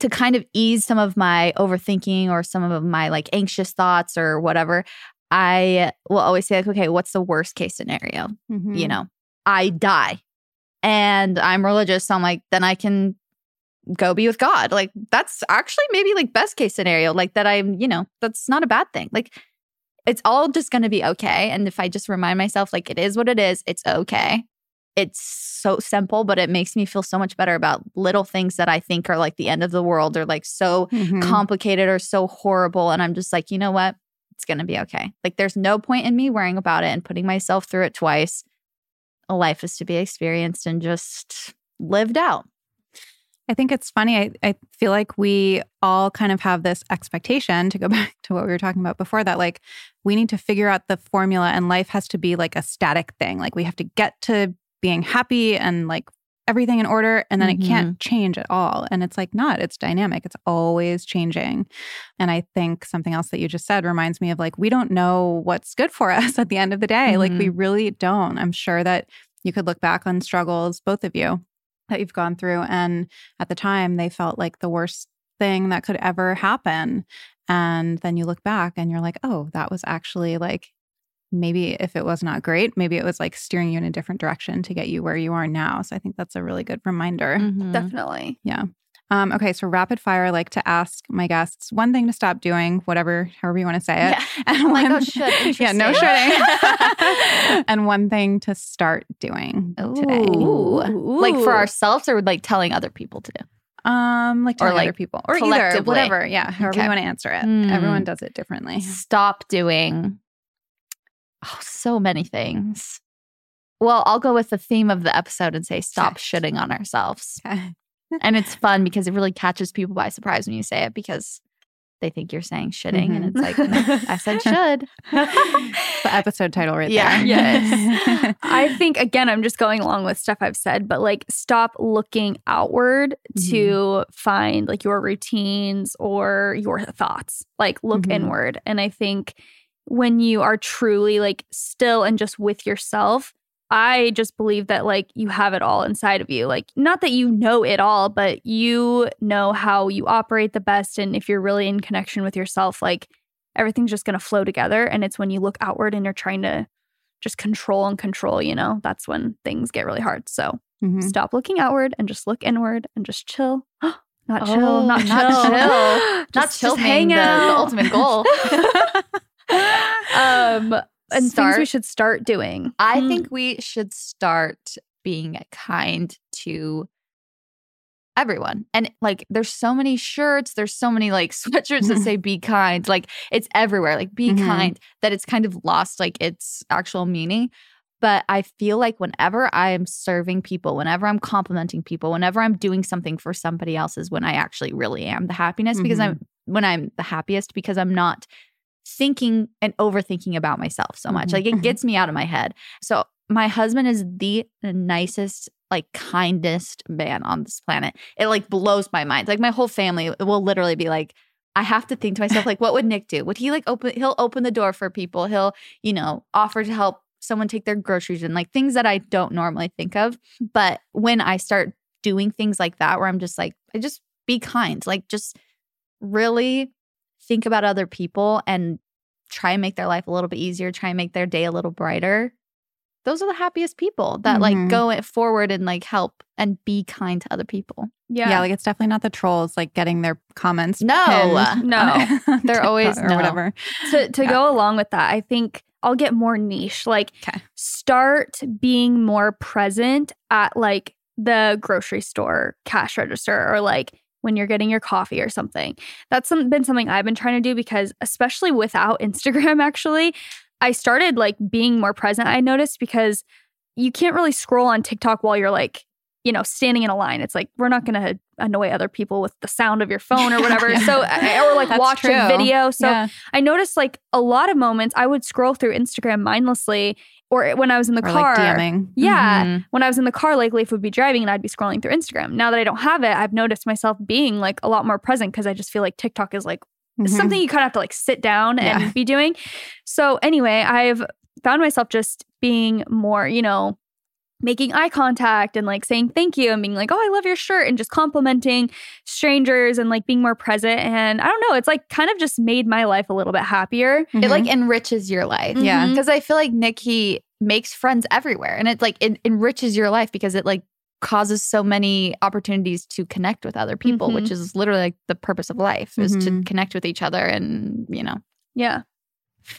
Speaker 5: to kind of ease some of my overthinking or some of my like anxious thoughts or whatever i will always say like okay what's the worst case scenario
Speaker 4: Mm-hmm.
Speaker 5: you know, I die and I'm religious. So I'm like, then I can go be with God. Like, that's actually maybe like best case scenario, like that I'm, you know, that's not a bad thing. Like, it's all just going to be okay. And if I just remind myself, like, it is what it is, it's okay. It's so simple, but it makes me feel so much better about little things that I think are like the end of the world or like so
Speaker 4: Mhm.
Speaker 5: complicated or so horrible. And I'm just like, you know what? It's going to be okay. Like, there's no point in me worrying about it and putting myself through it twice. A life is to be experienced and just lived out.
Speaker 4: I think it's funny. I, I feel like we all kind of have this expectation to go back to what we were talking about before that, like, we need to figure out the formula and life has to be like a static thing. Like, we have to get to being happy and like everything in order and then
Speaker 5: Mm-hmm.
Speaker 4: it can't change at all. And it's like not, it's dynamic. It's always changing. And I think something else that you just said reminds me of like, we don't know what's good for us at the end of the day. Like, we really don't. I'm sure that you could look back on struggles, both of you, that you've gone through. And at the time, they felt like the worst thing that could ever happen. And then you look back and you're like, oh, that was actually like, maybe if it was not great, maybe it was like steering you in a different direction to get you where you are now. So I think that's a really good reminder.
Speaker 5: Mhm.
Speaker 6: Definitely.
Speaker 4: Yeah. Um, okay, so rapid fire, I like to ask my guests one thing to stop doing, whatever, however you want to say it.
Speaker 5: Yeah.
Speaker 4: And
Speaker 5: like,
Speaker 4: one-
Speaker 5: oh, should.
Speaker 4: yeah, no shoulding. and one thing to start doing today.
Speaker 5: Ooh. Like for ourselves or like telling other people to do?
Speaker 4: Um, like
Speaker 5: Or,
Speaker 4: telling
Speaker 5: like,
Speaker 4: other people, or either, whatever. Yeah, however
Speaker 5: Okay.
Speaker 4: you want to answer it.
Speaker 5: Hmm.
Speaker 4: Everyone does it differently.
Speaker 5: Stop doing oh, so many things. Well, I'll go with the theme of the episode and say stop shitting on ourselves.
Speaker 4: Okay.
Speaker 5: And it's fun because it really catches people by surprise when you say it because they think you're saying shitting and it's like I said should.
Speaker 4: the episode title right
Speaker 5: Yeah.
Speaker 4: there.
Speaker 6: Yes. I think again, I'm just going along with stuff I've said, but like stop looking outward to find like your routines or your thoughts. Like look
Speaker 4: Mhm.
Speaker 6: inward. And I think when you are truly like still and just with yourself, I just believe that like you have it all inside of you. Like not that you know it all, but you know how you operate the best and if you're really in connection with yourself, like everything's just going to flow together and it's when you look outward and you're trying to just control and control, you know, that's when things get really hard. So
Speaker 4: Mhm.
Speaker 6: stop looking outward and just look inward and just chill. not chill,
Speaker 5: Oh,
Speaker 6: not
Speaker 5: not
Speaker 6: chill.
Speaker 5: chill. Not chill
Speaker 6: just
Speaker 5: being
Speaker 6: hang
Speaker 5: the, the
Speaker 6: out.
Speaker 5: ultimate goal.
Speaker 6: um and things we should start doing.
Speaker 5: I
Speaker 6: Hmm.
Speaker 5: think we should start being kind to everyone. And like there's so many shirts, there's so many like sweatshirts that say be kind. Like it's everywhere. Like be
Speaker 4: Mhm.
Speaker 5: kind that it's kind of lost like its actual meaning. But I feel like whenever I'm serving people, whenever I'm complimenting people, whenever I'm doing something for somebody else is when I actually really am the happiness because I'm when I'm the happiest because I'm not thinking and overthinking about myself so much.
Speaker 4: Mhm.
Speaker 5: Like it
Speaker 4: Mhm.
Speaker 5: gets me out of my head. So my husband is the nicest, like kindest man on this planet. It like blows my mind. Like my whole family will literally be like, I have to think to myself, like, what would Nick do? Would he like open? He'll open the door for people. He'll, you know, offer to help someone take their groceries and like things that I don't normally think of. But when I start doing things like that, where I'm just like, I just be kind, like just really think about other people and try and make their life a little bit easier, try and make their day a little brighter. Those are the happiest people that
Speaker 4: Mhm.
Speaker 5: like go it forward and like help and be kind to other people.
Speaker 4: Yeah. Yeah. like it's definitely not the trolls like getting their comments.
Speaker 5: No.
Speaker 6: No.
Speaker 5: They're always-
Speaker 4: or
Speaker 5: no.
Speaker 4: whatever.
Speaker 6: to to
Speaker 4: Yeah.
Speaker 6: go along with that, I think I'll get more niche. Like
Speaker 4: 'Kay.
Speaker 6: start being more present at like the grocery store cash register or like when you're getting your coffee or something. That's some, been something I've been trying to do because especially without Instagram actually, I started like being more present. I noticed because you can't really scroll on TikTok while you're like you know, standing in a line. It's like we're not going to annoy other people with the sound of your phone or whatever.
Speaker 4: Yeah.
Speaker 6: So, or like
Speaker 4: That's
Speaker 6: watch a video. So,
Speaker 4: Yeah.
Speaker 6: I noticed like a lot of moments I would scroll through Instagram mindlessly or when I was in the
Speaker 4: or
Speaker 6: car.
Speaker 4: like DMing.
Speaker 6: Yeah.
Speaker 5: Mhm.
Speaker 6: When I was in the car, like Leif would be driving and I'd be scrolling through Instagram. Now that I don't have it, I've noticed myself being like a lot more present because I just feel like TikTok is like
Speaker 4: Mhm.
Speaker 6: something you kind of have to like sit down and
Speaker 4: Yeah.
Speaker 6: be doing. So anyway, I've found myself just being more, you know, making eye contact and like saying thank you and being like, oh, I love your shirt and just complimenting strangers and like being more present. And I don't know, it's like kind of just made my life a little bit happier.
Speaker 5: It like
Speaker 4: Mhm.
Speaker 5: enriches your life.
Speaker 4: Yeah.
Speaker 6: Mhm.
Speaker 5: Because I feel like Nikki makes friends everywhere. And it like it enriches your life because it like causes so many opportunities to connect with other people,
Speaker 6: Mhm.
Speaker 5: which is literally like the purpose of life is to
Speaker 4: Mhm.
Speaker 5: connect with each other and, you know,
Speaker 6: Yeah.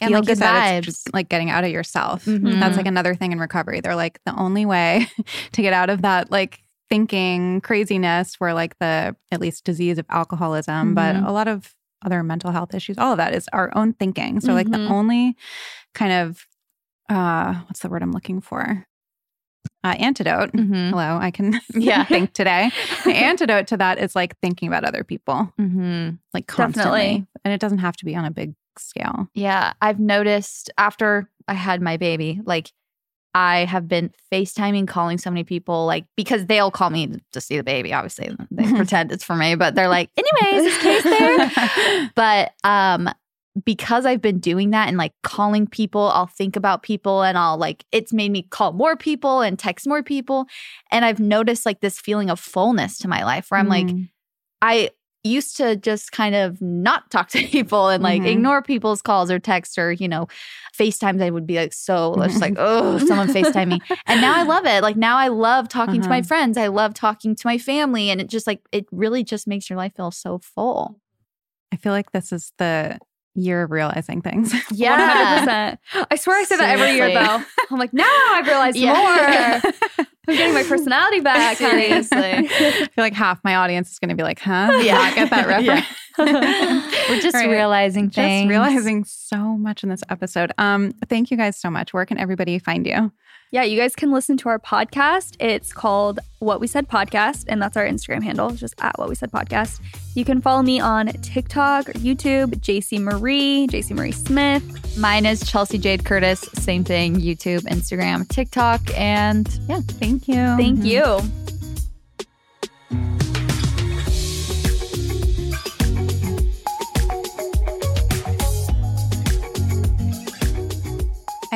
Speaker 5: And,
Speaker 4: Feel
Speaker 5: like,
Speaker 4: good
Speaker 5: good
Speaker 4: vibes. just like getting out of yourself.
Speaker 5: Mhm.
Speaker 4: That's like another thing in recovery. They're like the only way to get out of that like thinking craziness where like the at least disease of alcoholism, but
Speaker 5: Mhm.
Speaker 4: a lot of other mental health issues, all of that is our own thinking. So like the
Speaker 6: Mhm.
Speaker 4: only kind of uh what's the word I'm looking for? uh, antidote.
Speaker 5: Mhm.
Speaker 4: Hello, I can
Speaker 5: Yeah.
Speaker 4: think today. The antidote to that is like thinking about other people,
Speaker 5: Mm-hmm.
Speaker 4: like constantly,
Speaker 6: Definitely.
Speaker 4: and it doesn't have to be on a big scale.
Speaker 5: Yeah, I've noticed after I had my baby, like I have been FaceTiming, calling so many people, like because they'll call me to see the baby. Obviously, they pretend it's for me, but they're like, anyways, is Case there? but um, because I've been doing that and like calling people, I'll think about people and I'll like it's made me call more people and text more people, and I've noticed like this feeling of fullness to my life where I'm like.
Speaker 4: Mm.
Speaker 5: I used to just kind of not talk to people and like
Speaker 4: Mhm.
Speaker 5: ignore people's calls or texts or, you know, FaceTimes. I would be like, so just like, oh, someone FaceTime me. And now I love it. Like now I love talking to my
Speaker 4: Uh-huh.
Speaker 5: friends. I love talking to my family. And it just like, it really just makes your life feel so full.
Speaker 4: I feel like this is the year of realizing things.
Speaker 5: Yeah.
Speaker 6: 100%. I swear I say that every year, though. I'm like, now I've realized
Speaker 5: Yeah.
Speaker 6: more. I'm getting my personality back, honey.
Speaker 5: Seriously.
Speaker 4: I feel like half my audience is going to be like, huh?
Speaker 5: Yeah.
Speaker 4: Not get that
Speaker 5: Yeah.
Speaker 4: reference.
Speaker 5: We're just
Speaker 4: Right.
Speaker 5: realizing
Speaker 4: Just realizing so much in this episode. Um, thank you guys so much. Where can everybody find you?
Speaker 6: Yeah, you guys can listen to our podcast. It's called What We Said Podcast, and that's our Instagram handle, just at What We Said Podcast. You can follow me on TikTok or YouTube, Jaci Marie, Jaci Marie Smith.
Speaker 5: Mine is Chelsey Jade Curtis. Same thing. YouTube, Instagram, TikTok. And yeah.
Speaker 4: Thank you.
Speaker 6: Thank you.